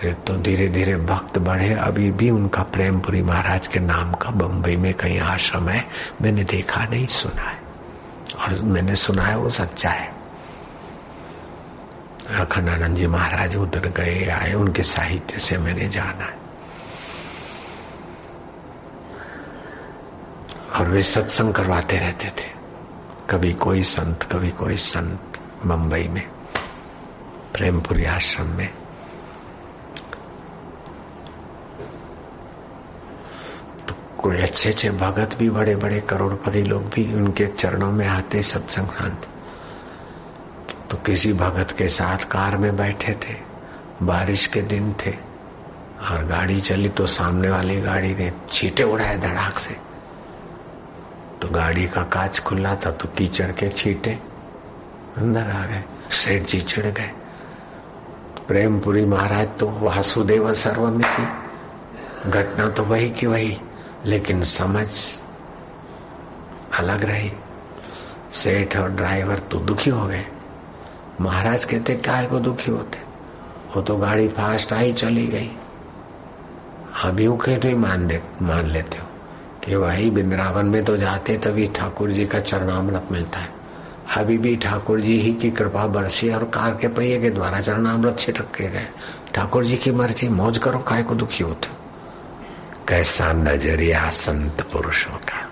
फिर तो धीरे धीरे भक्त बढ़े। अभी भी उनका प्रेमपुरी महाराज के नाम का बम्बई में कहीं आश्रम है, मैंने देखा नहीं, सुना है। और मैंने सुना है, वो सच्चा है। अखंडानंद जी महाराज उधर गए, आए, उनके साहित्य से मैंने जाना है। और वे सत्संग करवाते रहते थे। कभी कोई संत, कभी कोई संत मुंबई में, प्रेमपुरी आश्रम में। कोई अच्छे अच्छे भगत भी बड़े बड़े करोड़पति लोग भी उनके चरणों में आते सत्संग शांति। तो किसी भगत के साथ कार में बैठे थे, बारिश के दिन थे, और गाड़ी चली तो सामने वाली गाड़ी ने छीटे उड़ाए धड़ाक से। तो गाड़ी का कांच खुला था तो कीचड़ के छीटे अंदर आ गए, सेठ जी चिड़ गए। प्रेमपुरी महाराज तो वासुदेव सर्वमिति, घटना तो वही की वही। लेकिन समझ अलग रही। सेठ और ड्राइवर तो दुखी हो गए। महाराज कहते काय को दुखी होते? वो तो गाड़ी फास्ट आई चली गई। अभी यूँ नहीं मान दे, मान लेते हो? कि वही बिंद्रावन में तो जाते तभी ठाकुर जी का चरणामृत मिलता है। अभी भी ठाकुर जी ही की कृपा बरसी और कार के पहिए के द्वारा चरणामृत छिटक के गए। ठाकुर जी की मर्ज़ी, मौज करो काय को दुखी होते कैसा नज़रिया संत पुरुषों का।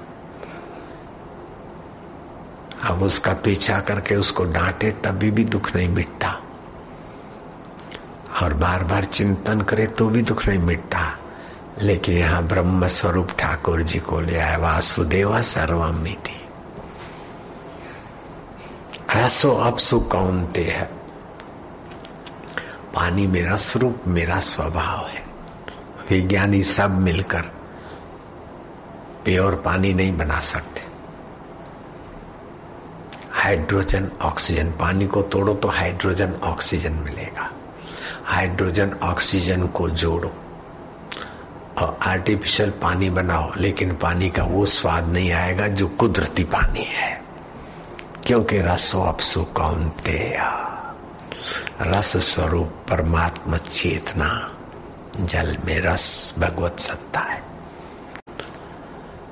अब उसका पीछा करके उसको डांटे तभी भी दुख नहीं मिटता। और बार बार चिंतन करे तो भी दुख नहीं मिटता। लेकिन यहाँ ब्रह्म स्वरूप ठाकुर जी को ले आया वासुदेवा सर्वमी थी रसो अपसु कौनते है? पानी मेरा स्वरूप, मेरा स्वभाव है। विज्ञानी सब मिलकर प्योर पानी नहीं बना सकते। हाइड्रोजन, ऑक्सीजन, पानी को तोड़ो तो हाइड्रोजन, ऑक्सीजन मिलेगा। हाइड्रोजन, ऑक्सीजन को जोड़ो। और आर्टिफिशियल पानी बनाओ, लेकिन पानी का वो स्वाद नहीं आएगा जो कुदरती पानी है। क्योंकि रसो अपसु कौनते रस स्वरूप परमात्मा चेतना। जल में रस भगवत सत्ता है।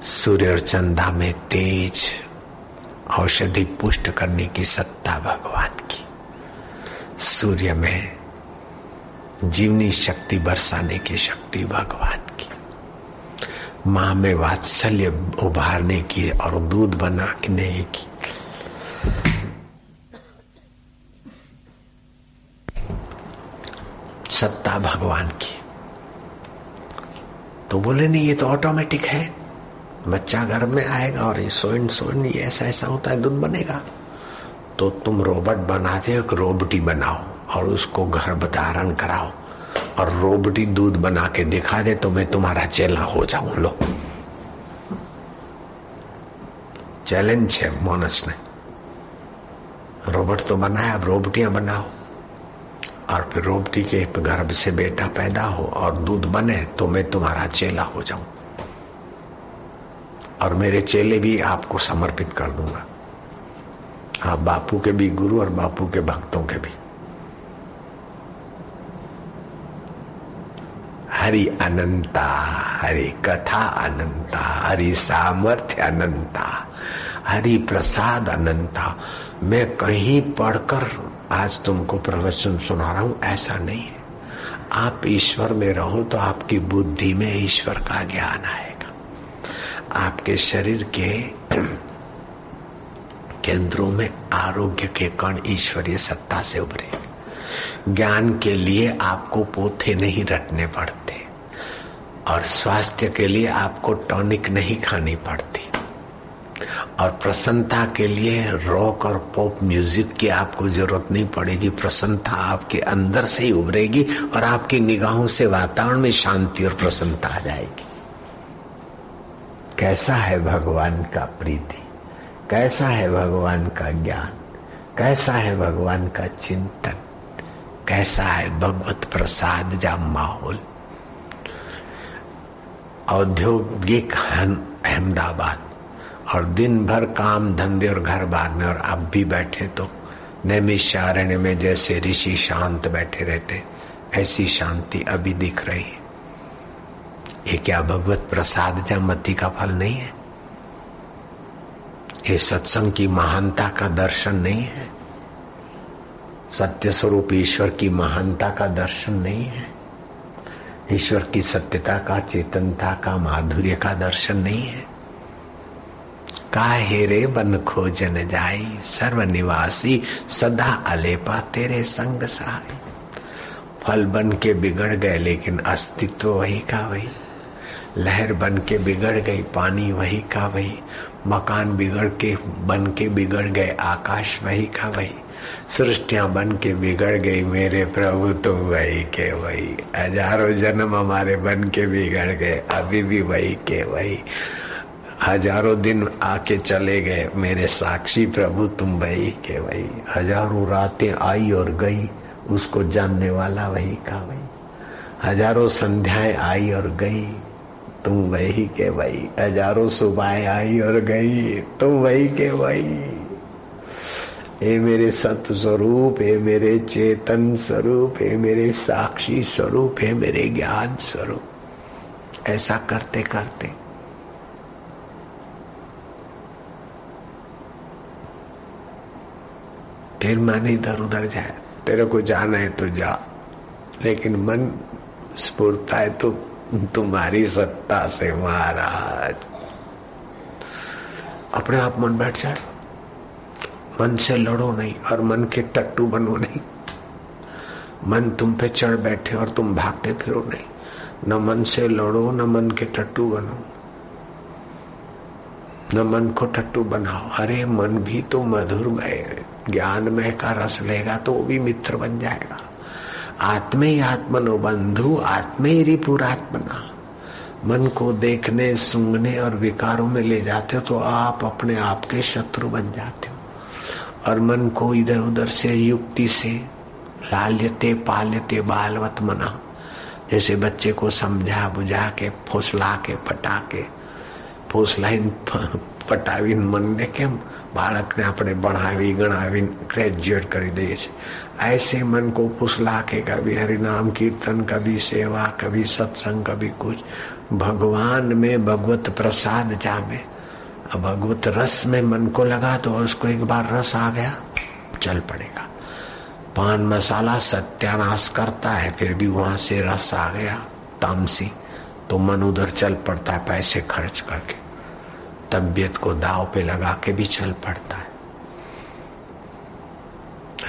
सूर्य और चंदा में तेज औषधि पुष्ट करने की सत्ता भगवान की। सूर्य में जीवनी शक्ति बरसाने की शक्ति भगवान की। माँ में वात्सल्य उभारने की और दूध बनाने की। सत्ता भगवान की। तो बोले, नहीं, ये तो ऑटोमेटिक है। बच्चा घर में आएगा और ये सोइन सोइन ये ऐसा ऐसा होता है दूध बनेगा। तो तुम रोबोट बनाते हो, एक रोबोटी बनाओ और उसको घर धारण कराओ और रोबटी दूध बना के दिखा दे तो मैं तुम्हारा चेला हो जाऊँ। लो। चैलेंज है मोनस ने रोबोट तो बनाया अब रोबटियाँ बनाओ। और फिर रोबोटी के गर्भ से बेटा पैदा हो और दूध बने तो मैं तुम्हारा चेला हो जाऊँ। और मेरे चेले भी आपको समर्पित कर दूँगा। आप बापू के भी गुरु और बापू के भक्तों के भी। हरि अनंता, हरि कथा अनंता, हरि सामर्थ्य अनंता, हरि प्रसाद अनंता। मैं कहीं पढ़कर आज तुमको प्रवचन सुना रहा हूँ, ऐसा नहीं है। आप ईश्वर में रहो तो आपकी बुद्धि में ईश्वर का ज्ञान आएगा। आपके शरीर के केंद्रों में आरोग्य के कण ईश्वरीय सत्ता से उभरे। ज्ञान के लिए आपको पोथे नहीं रटने पड़ते और स्वास्थ्य के लिए आपको टॉनिक नहीं खानी पड़ती। और प्रसन्नता के लिए रॉक और पॉप म्यूज़िक की आपको ज़रूरत नहीं पड़ेगी। प्रसन्नता आपके अंदर से ही उभरेगी और आपकी निगाहों से वातावरण में शांति और प्रसन्नता आ जाएगी। कैसा है भगवान का प्रीति? कैसा है भगवान का ज्ञान? कैसा है भगवान का चिंतन? कैसा है भगवत प्रसाद जा माहौल? औद्योगिक अहमदाबाद। और दिन भर काम धंधे और घर बार में, और अब भी बैठे तो नैमिषारण्य में जैसे ऋषि शांत बैठे रहते, ऐसी शांति अभी दिख रही है। ये क्या भगवत प्रसाद या मति का फल नहीं है? ये सत्संग की महानता का दर्शन नहीं है? सत्य स्वरूप ईश्वर की महानता का दर्शन नहीं है? ईश्वर की सत्यता का, चेतनता का, माधुर्य का दर्शन नहीं है? काहे रे बन खोजन जाई सर्व निवासी सदा अलेपा तेरे संग सहाय फल बन के बिगड़ गए, लेकिन अस्तित्व वही का वही। लहर बन के बिगड़ गई, पानी वही का वही। मकान बिगड़ के, बन के बिगड़ गए, आकाश वही का वही। सृष्टिया बन के बिगड़ गई, मेरे प्रभु तुम वही के वही। हज़ारों जन्म हमारे बन के बिगड़ गए, अभी भी वही के वही। हज़ारों दिन आके चले गए। मेरे साक्षी प्रभु, तुम वही के वही। हज़ारों रातें आई और गई, उसको जानने वाला वही का वही। हज़ारों संध्याएँ आई और गई, तुम वही के वही। हज़ारों सुबह आई और गई, तुम वही के वही। हे मेरे सत्य स्वरूप हे मेरे चेतन स्वरूप हे मेरे साक्षी स्वरूप हे मेरे ज्ञान स्वरूप। ऐसा करते करते फिर मन इधर उधर जाए। तेरे को जाना है तो जा। लेकिन मन स्फूर्ता है तो तुम्हारी सत्ता से महाराज। अपने आप मन बैठ जाए। मन से लड़ो नहीं और मन के टट्टू बनो नहीं। मन तुम पे चढ़ बैठे और तुम भागते फिरो नहीं। न मन से लड़ो, न मन के टट्टू बनो। न मन को टट्टू बनाओ। अरे मन भी तो मधुरमय ज्ञान में का रस लेगा तो वो भी मित्र बन जाएगा। आत्मे आत्मनो बंधु आत्मे रिपुरात्मना। मन को देखने, सुनने और विकारों में ले जाते हो तो आप अपने आप के शत्रु बन जाते हो। और मन को इधर उधर से, युक्ति से लाल्यते पाल्यते बालवत मना। जैसे बच्चे को समझा बुझा के, फुसला के पटा के फुसलाइन પટાવીને મનને કેમ બાળકને આપણે ભણાવી ગણાવી ગ્રેજ્યુએટ કરી દઈએ છીએ ऐसे मन को फुसला के कभी हरिनाम कीर्तन कभी सेवा कभी सत्संग कभी कुछ भगवान में भगवत प्रसाद जामे अब भगवत रस में मन को लगा तो उसको एक बार रस आ गया चल पड़ेगा पान मसाला सत्यानाश करता है फिर भी वहां से रस आ गया तामसी तो मन उधर चल पड़ता है पैसे खर्च करके तबियत को दाव पे लगा के भी चल पड़ता है।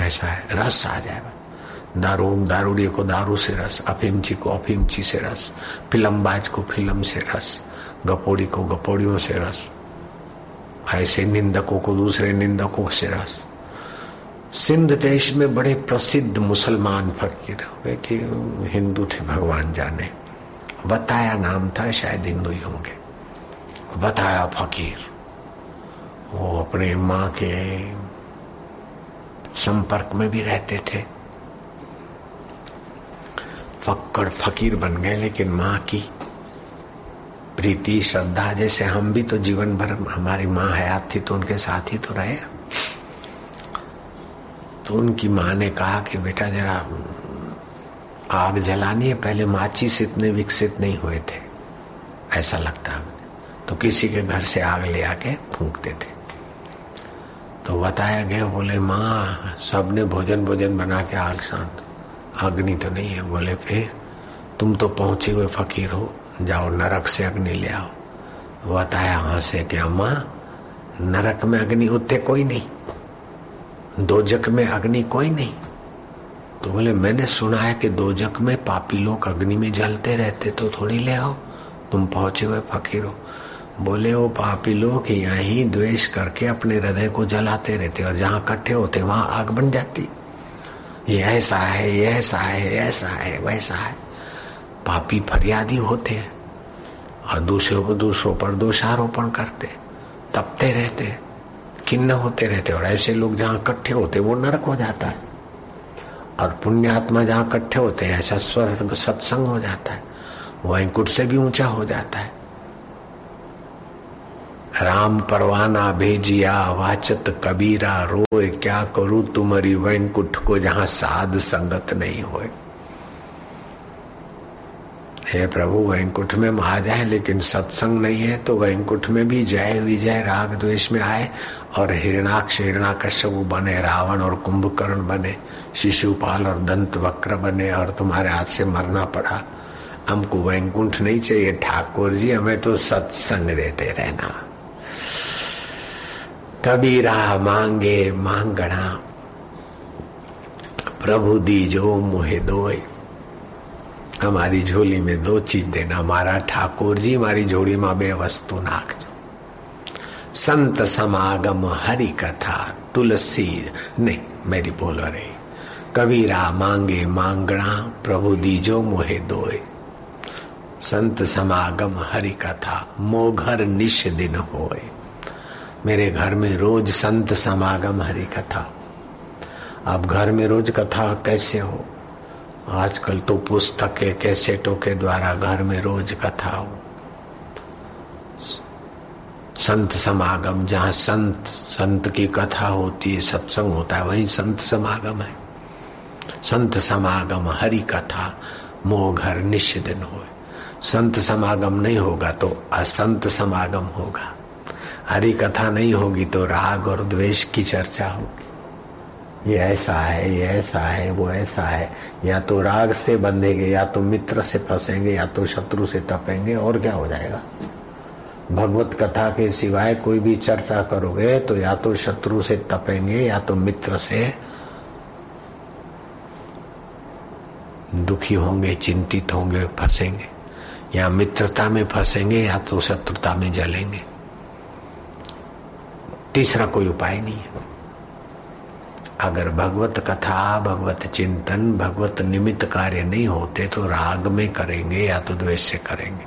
ऐसा है, रस आ जाएगा दारू दारूडिये को दारू से रस, अफीमची को अफीमची से रस, फिल्मबाज को फ़िल्म से रस, गपोड़ी को गपोड़ियों से रस, ऐसे निंदकों को दूसरे निंदकों से रस। सिंध देश में बड़े प्रसिद्ध मुसलमान फकीर हुए कि हिंदू थे, भगवान जाने। बताया नाम था, शायद हिंदू ही होंगे। बताया फकीर। वो अपने माँ के संपर्क में भी रहते थे। फक्कड़ फकीर बन गए, लेकिन माँ की प्रीति, श्रद्धा, जैसे हम भी तो जीवन भर हमारी माँ हयात थी तो उनके साथ ही तो रहे। तो उनकी माँ ने कहा कि, बेटा, जरा आग जलानी है, पहले माचिस इतने विकसित नहीं हुए थे। ऐसा लगता तो किसी के घर से आग ले आके फूंकते थे तो बताया गया, बोले, माँ, सबने भोजन भोजन बना के आग शांत। अग्नि तो नहीं है। बोले, फिर तुम तो पहुँचे हुए फकीर हो। जाओ, नरक से अग्नि ले आओ। बताया वहाँ से क्या माँ नरक में अग्नि उतने कोई नहीं। दोजक में अग्नि कोई नहीं। तो बोले, मैंने सुना है कि दोजक में पापी लोग अग्नि में जलते रहते तो थोड़ी ले आओ। तुम पहुँचे हुए फकीर हो। बोले वो पापी लोग, यहाँ द्वेष करके अपने हृदय को जलाते रहते और जहाँ इकट्ठे होते वहाँ आग बन जाती। ये ऐसा है, ये ऐसा है ऐसा है, वैसा है। पापी फरियादी होते हैं और दूसरों को दूसरों पर दोषारोपण करते, तपते रहते किन्न होते रहते और ऐसे लोग जहाँ इकट्ठे होते वो नरक हो जाता है। और पुण्यात्मा जहाँ इकट्ठे होते हैं, ऐसा स्वर्ग सत्संग हो जाता है। वैंकुट से भी ऊँचा हो जाता है। राम परवाना भेजिया, वाचत कबीरा, रोए, क्या करूँ तुम्हारी वैंकुट को जहाँ साध संगत नहीं होए? हे प्रभु वैंकुट में आ जाए लेकिन सत्संग नहीं है तो वैंकुट में भी जय विजय, राग द्वेष में आए, और हिरणाक्ष, हिरणाकश्यप बने, रावण और कुंभकर्ण बने, शिशुपाल और दंत वक्र बने, और तुम्हारे हाथ से मरना पड़ा। हमको वैंकुंठ नहीं चाहिए, ठाकुर जी, हमें तो सत्संग देते रहना। कबीरा मांगे मांगणा प्रभु दी जो मुहे दोए हमारी झोली में दो चीज़ देना। हमारा ठाकुर जी हमारी झोली में बे वस्तु नाखजो संत समागम हरि कथा, तुलसी नहीं, मेरी बोल रही। कबीरा मांगे मांगणा प्रभु दीजो मोहे दोए संत समागम हरि कथा, मोघर निश दिन होए। मेरे घर में रोज संत समागम हरि कथा अब घर में रोज कथा कैसे हो? आजकल तो पुस्तक, कैसेटों के द्वारा घर में रोज कथा हो। संत समागम, जहाँ संत संत की कथा होती है, सत्संग होता है, वही संत समागम है। संत समागम हरि कथा मोह घर निश्चित दिन हो संत समागम नहीं होगा तो असंत समागम होगा। हरि कथा नहीं होगी तो राग और द्वेष की चर्चा होगी। ये ऐसा है, ये ऐसा है, वो ऐसा है। या तो राग से बंधेंगे, या तो मित्र से फंसेंगे, या तो शत्रु से तपेंगे, और क्या हो जाएगा? भगवत कथा के सिवाय कोई भी चर्चा करोगे तो या तो शत्रु से तपेंगे, या तो मित्र से दुखी होंगे, चिंतित होंगे, फंसेंगे। या मित्रता में फंसेंगे, या तो शत्रुता में जलेंगे। तीसरा कोई उपाय नहीं है। अगर भगवत कथा, भगवत चिंतन, भगवत निमित्त कार्य नहीं होते तो राग में करेंगे या तो द्वेष से करेंगे।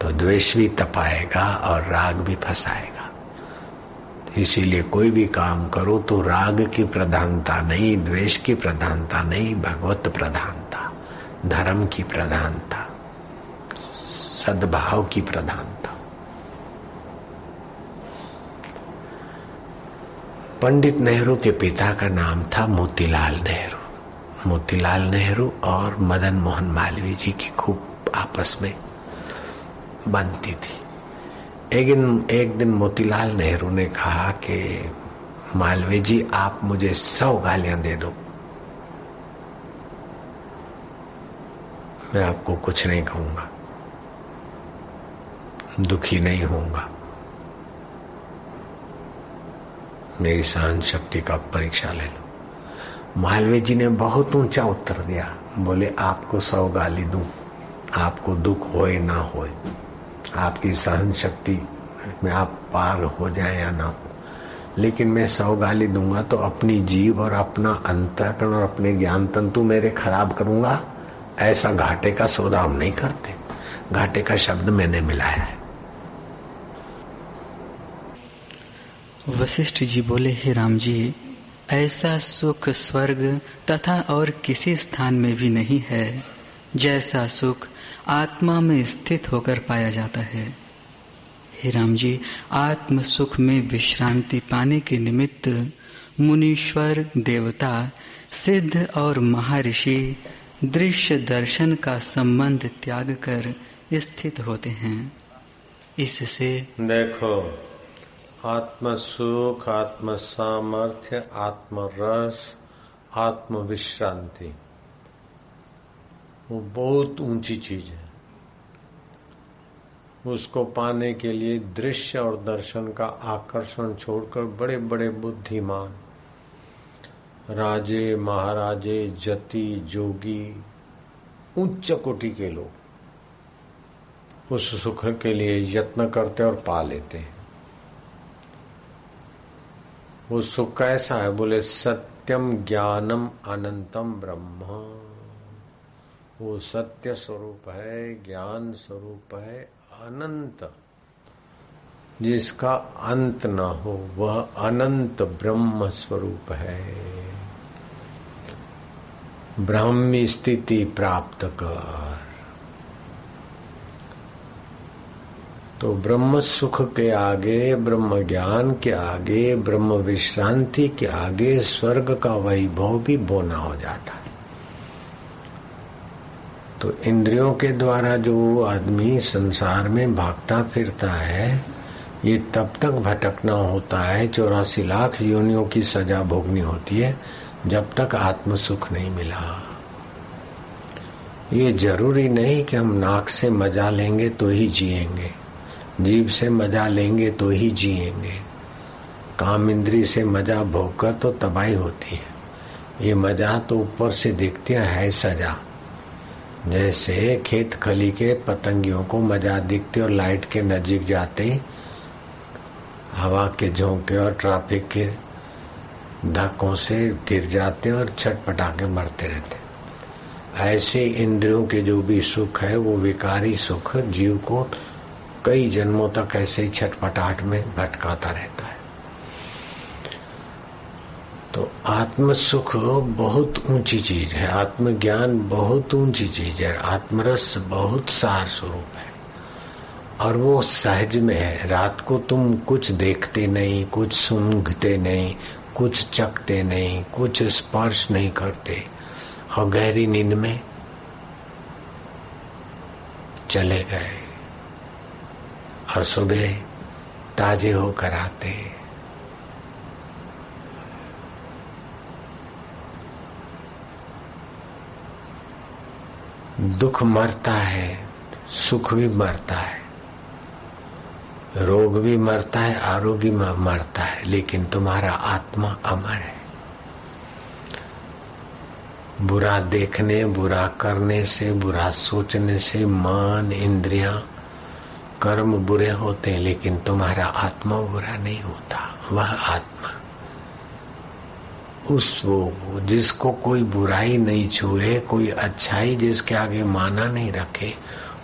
तो द्वेष भी तपाएगा और राग भी फंसाएगा। इसीलिए कोई भी काम करो तो राग की प्रधानता नहीं, द्वेष की प्रधानता नहीं, भगवत प्रधानता, धर्म की प्रधानता, सद्भाव की प्रधानता। पंडित नेहरू के पिता का नाम था मोतीलाल नेहरू। मोतीलाल नेहरू और मदन मोहन मालवीय जी की खूब आपस में बनती थी। एक दिन एक दिन मोतीलाल नेहरू ने कहा कि, मालवीय जी, आप मुझे सौ गालियाँ दे दो। मैं आपको कुछ नहीं कहूँगा। दुखी नहीं होऊँगा। मेरी सहन शक्ति का परीक्षा ले लो। मालवीय जी ने बहुत ऊँचा उत्तर दिया। बोले, आपको सौ गाली दूँ, आपको दुख होए ना होए, आपकी सहन शक्ति में आप पार हो जाए या ना हो। लेकिन मैं सौ गाली दूँगा तो अपनी जीव और अपना अंतरकरण और अपने ज्ञान तंतु मेरे खराब करूँगा? ऐसा घाटे का सौदा हम नहीं करते। घाटे का शब्द मैंने मिलाया है। वशिष्ठ जी बोले, हे राम जी, ऐसा सुख स्वर्ग तथा और किसी स्थान में भी नहीं है, जैसा सुख आत्मा में स्थित होकर पाया जाता है। हे राम जी, आत्म सुख में विश्रांति पाने के निमित्त मुनीश्वर, देवता, सिद्ध और महर्षि दृश्य दर्शन का संबंध त्याग कर स्थित होते हैं। इससे देखो आत्म सुख आत्म सामर्थ्य आत्म रस आत्म विश्रांति वो बहुत ऊँची चीज़ है। उसको पाने के लिए दृश्य और दर्शन का आकर्षण छोड़कर बड़े बड़े बुद्धिमान, राजे, महाराजे, जति, जोगी, उच्च कोटि के लोग उस सुख के लिए यत्न करते और पा लेते हैं। वो सुख कैसा है, बोले, सत्यम ज्ञानम अनंतम ब्रह्म। वो सत्य स्वरूप है, ज्ञान स्वरूप है, अनंत। जिसका अंत न हो, वह अनंत ब्रह्म स्वरूप है। ब्रह्मी स्थिति प्राप्त कर। तो ब्रह्म सुख के आगे, ब्रह्म ज्ञान के आगे, ब्रह्म विश्रांति के आगे, स्वर्ग का वैभव भी बोना हो जाता है। तो इंद्रियों के द्वारा जो आदमी संसार में भागता फिरता है, ये तब तक भटकना होता है, चौरासी लाख योनियों की सजा भोगनी होती है, जब तक आत्म सुख नहीं मिला। ये ज़रूरी नहीं कि हम नाक से मज़ा लेंगे तो ही जिएँगे। जीव से मज़ा लेंगे तो ही जिएँगे। काम इंद्री से मज़ा भोगकर तो तबाही होती है। ये मज़ा तो ऊपर से दिखती है सजा। जैसे खेत खली के पतंगियों को मज़ा दिखती और लाइट के नजीक जाते, हवा के झोंके और ट्रैफ़िक के धक्कों से गिर जाते और छटपटा के मरते रहते। ऐसे इंद्रियों के जो भी सुख है, वो विकारी सुख जीव को कई जन्मों तक ऐसे ही छटपटाहट में भटकाता रहता है। तो आत्म सुख बहुत ऊँची चीज़ है, आत्मज्ञान बहुत ऊँची चीज़ है, आत्मरस बहुत सार स्वरूप है। और वो सहज में है, रात को तुम कुछ देखते नहीं, कुछ सुनते नहीं, कुछ चकते नहीं, कुछ स्पर्श नहीं करते, और गहरी नींद में चले गए। और सुबह ताजे होकर आते। दुख मरता है, सुख भी मरता है, रोग भी मरता है, आरोग्य मरता है, लेकिन तुम्हारा आत्मा अमर है। बुरा देखने, बुरा करने से, बुरा सोचने से, मन, इंद्रिया कर्म बुरे होते हैं, लेकिन तुम्हारा आत्मा बुरा नहीं होता। वह आत्मा, उस वो जिसको कोई बुराई नहीं छुए, कोई अच्छाई जिसके आगे माना नहीं रखे,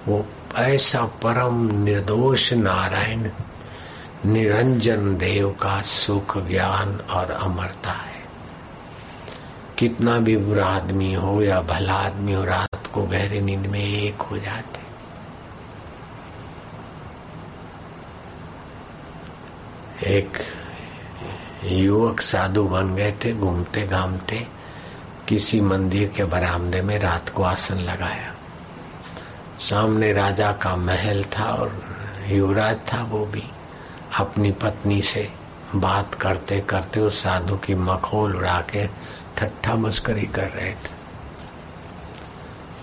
वो ऐसा परम निर्दोष नारायण, निरंजन देव का सुख, ज्ञान और अमरता है। कितना भी बुरा आदमी हो या भला आदमी हो, रात को गहरी नींद में एक हो जाते एक युवक साधु बन गए थे, घूमते घामते, किसी मंदिर के बरामदे में रात को आसन लगाया। सामने राजा का महल था और युवराज था वो भी। अपनी पत्नी से बात करते करते उस साधु की मखोल उड़ा के ठट्ठा मस्करी कर रहे थे।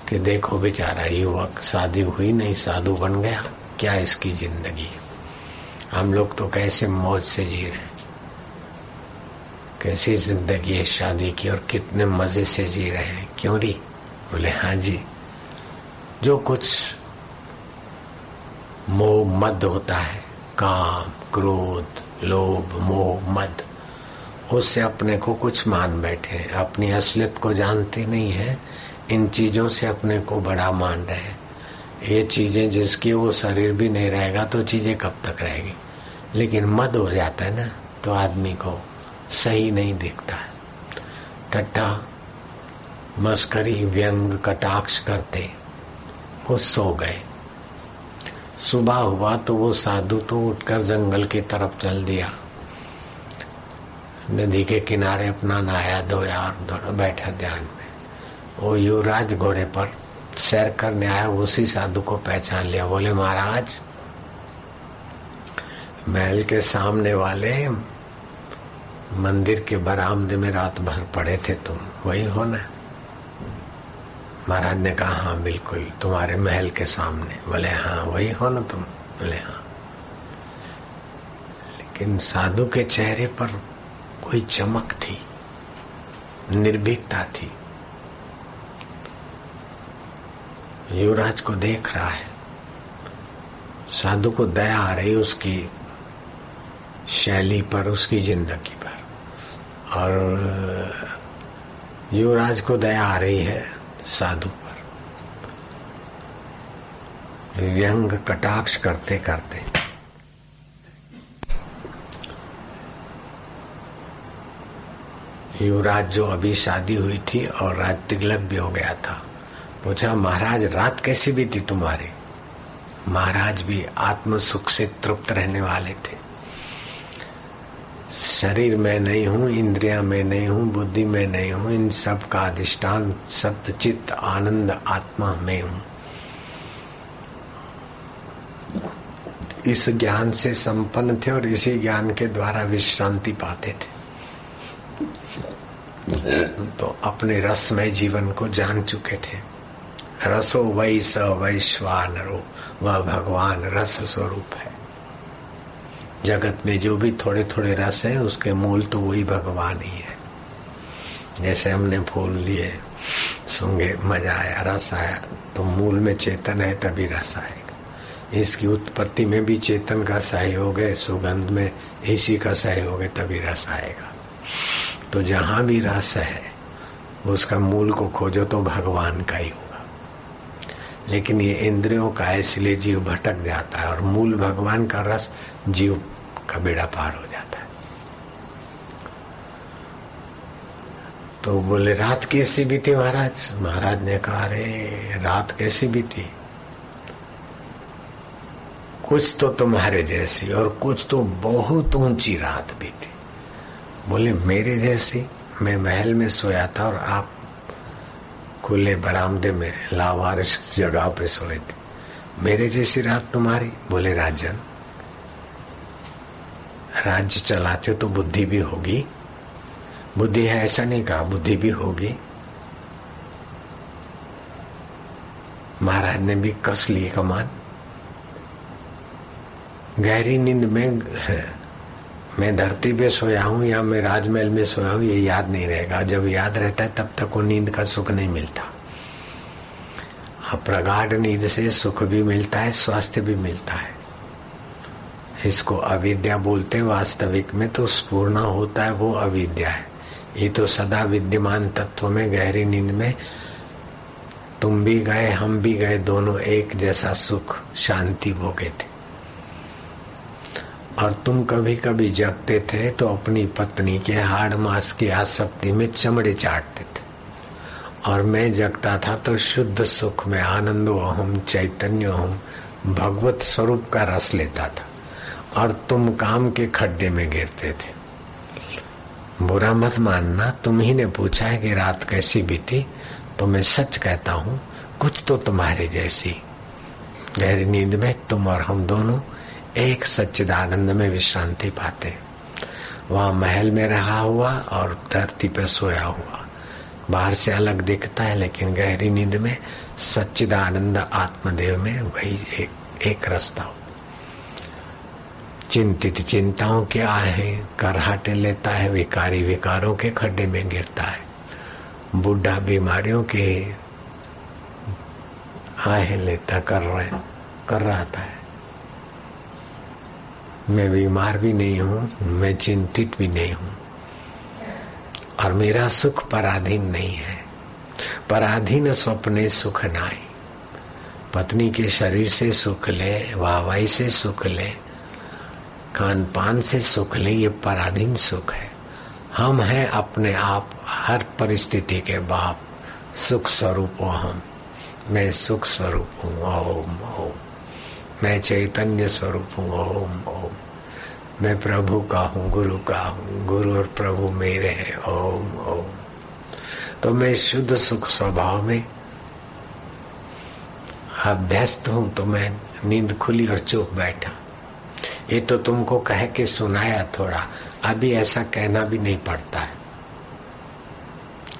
कि देखो बेचारा, युवक शादी हुई नहीं, साधु बन गया, क्या इसकी ज़िंदगी हम लोग तो कैसे मौज से जी रहे हैं? कैसी ज़िंदगी है शादी की और कितने मज़े से जी रहे हैं? क्यों री? बोले हाँ जी। जो कुछ मोह मद होता है, काम, क्रोध, लोभ, मोह, मद, उससे अपने को कुछ मान बैठे अपनी असलियत को जानते नहीं है, इन चीज़ों से अपने को बड़ा मान रहे ये चीज़ें जिसकी वो शरीर भी नहीं रहेगा तो चीज़ें कब तक रहेगी? लेकिन मद हो जाता है ना तो आदमी को सही नहीं दिखता है। टट्टा, मस्करी, व्यंग, कटाक्ष करते, वो सो गए। सुबह हुआ तो वो साधु तो उठकर जंगल की तरफ़ चल दिया। नदी के किनारे अपना नहाया, धोया और बैठा ध्यान में। वो युवराज घोड़े पर सैर करने आया, उसी साधु को पहचान लिया। बोले, महाराज, महल के सामने वाले मंदिर के बरामदे में रात भर पड़े थे तुम। वही हो। ना महाराज ने कहा हाँ बिल्कुल, तुम्हारे महल के सामने। बोले हाँ वही हो ना तुम? बोले हाँ। लेकिन साधु के चेहरे पर कोई चमक थी, निर्भीकता थी। युवराज को देख रहा है। साधु को दया आ रही उसकी शैली पर, उसकी ज़िंदगी पर। और, युवराज को दया आ रही है साधु पर। व्यंग कटाक्ष करते करते। युवराज जो अभी शादी हुई थी और राज तिगलक भी हो गया था पूछा, महाराज, रात कैसी भी थी तुम्हारी? महाराज भी आत्म सुख से तृप्त रहने वाले थे। शरीर में नहीं हूँ, इंद्रिया में नहीं हूँ, बुद्धि में नहीं हूँ, इन सब का अधिष्ठान सत्य चित्त, आनंद, आत्मा में हूँ। इस ज्ञान से संपन्न थे और इसी ज्ञान के द्वारा विश्रांति पाते थे। तो अपने रसमय जीवन को जान चुके थे। रसो वही स वैश्वानरो, वह भगवान रस स्वरूप है। जगत में जो भी थोड़े थोड़े रस है, उसके मूल तो वही भगवान ही है। जैसे हमने फूल लिए, सूँगे, मज़ा आया, रस आया तो मूल में चेतन है, तभी रस आएगा। इसकी उत्पत्ति में भी चेतन का सहयोग है, सुगंध में इसी का सहयोग है, तभी रस आएगा। तो जहाँ भी रस है, उसका मूल को खोजो तो भगवान का ही होगा। लेकिन ये इंद्रियों का इसलिए जीव भटक जाता है और मूल भगवान का रस जीव का बेड़ा पार हो जाता है। तो बोले, रात कैसी बीती महाराज? महाराज ने कहा, अरे, रात कैसी बीती? कुछ तो तुम्हारे जैसी और कुछ तो बहुत ऊँची रात थी बोले, मेरे जैसी? मैं महल में सोया था और आप खुले बरामदे में लावारिश जगह पे सोए थे। मेरे जैसी रात तुम्हारी? बोले, राजन, राज्य चलाते तो बुद्धि भी होगी। बुद्धि है ऐसा नहीं कहा, बुद्धि भी होगी। महाराज ने भी कस ली कमान। गहरी नींद में मैं धरती पे सोया हूँ या मैं राजमहल में सोया हूँ, ये याद नहीं रहेगा। जब याद रहता है, तब तक वो नींद का सुख नहीं मिलता। प्रगाढ़ नींद से सुख भी मिलता है, स्वास्थ्य भी मिलता है। इसको अविद्या बोलते वास्तविक में तो पूर्ण होता है वो अविद्या है। ये तो सदा विद्यमान तत्व में, गहरी नींद में, तुम भी गए, हम भी गए, दोनों एक जैसा सुख, शांति भोगे थे। और तुम कभी कभी जगते थे तो अपनी पत्नी के हाड़ मास की आसक्ति में चमड़े चाटते थे। और मैं जगता था तो शुद्ध सुख में आनंद हम चैतन्य हम भगवत स्वरूप का रस लेता था और तुम काम के खड्डे में गिरते थे। बुरा मत मानना तुम ही ने पूछा है कि रात कैसी बीती? तो मैं सच कहता हूँ, कुछ तो तुम्हारे जैसी। गहरी नींद में तुम और हम दोनों एक सच्चिदानंद में विश्रांति पाते। वहाँ महल में रहा हुआ और धरती पर सोया हुआ। बाहर से अलग दिखता है लेकिन गहरी नींद में सच्चिदानंद आत्मदेव में वही एक, एक रास्ता हो। चिंतित चिंताओं के आहे करहाटे लेता है विकारी विकारों के खड्डे में गिरता है। बुढ़ा बीमारियों के आहे लेता कर रहे कर रहा है मैं बीमार भी नहीं हूँ, मैं चिंतित भी नहीं हूँ। और मेरा सुख पराधीन नहीं है। पराधीन स्वप्ने सुख नाई पत्नी के शरीर से सुख ले वाहवाई से सुख ले खान पान से सुख ले, ये पराधीन सुख है। हम हैं अपने आप, हर परिस्थिति के बाप। सुख स्वरूप हम। मैं सुख स्वरूप हूँ। ओम ओम। मैं चैतन्य स्वरूप हूँ, ओम ओम। मैं प्रभु का हूँ, गुरु का हूँ, गुरु और प्रभु मेरे हैं, ओम ओम। तो मैं शुद्ध सुख स्वभाव में अभ्यस्त हूँ तो मैं नींद खुली और चुप बैठा। ये तो तुमको कह के सुनाया थोड़ा। अभी ऐसा कहना भी नहीं पड़ता है।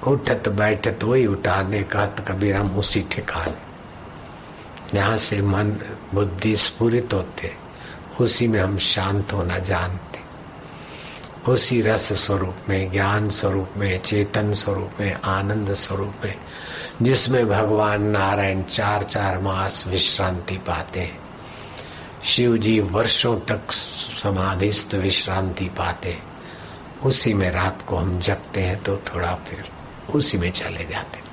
उठत बैठत वही उठाने का तो हम उसी ठिकाने। जहाँ से मन, बुद्धि स्फुरित होते, उसी में हम शांत होना जानते। उसी रस स्वरूप में, ज्ञान स्वरूप में, चेतन स्वरूप में, आनंद स्वरूप में, जिसमें भगवान नारायण चार चार मास विश्रांति पाते हैं। शिव जी वर्षों तक समाधिस्थ विश्रांति पाते उसी में रात को हम जगते हैं तो थोड़ा फिर उसी में चले जाते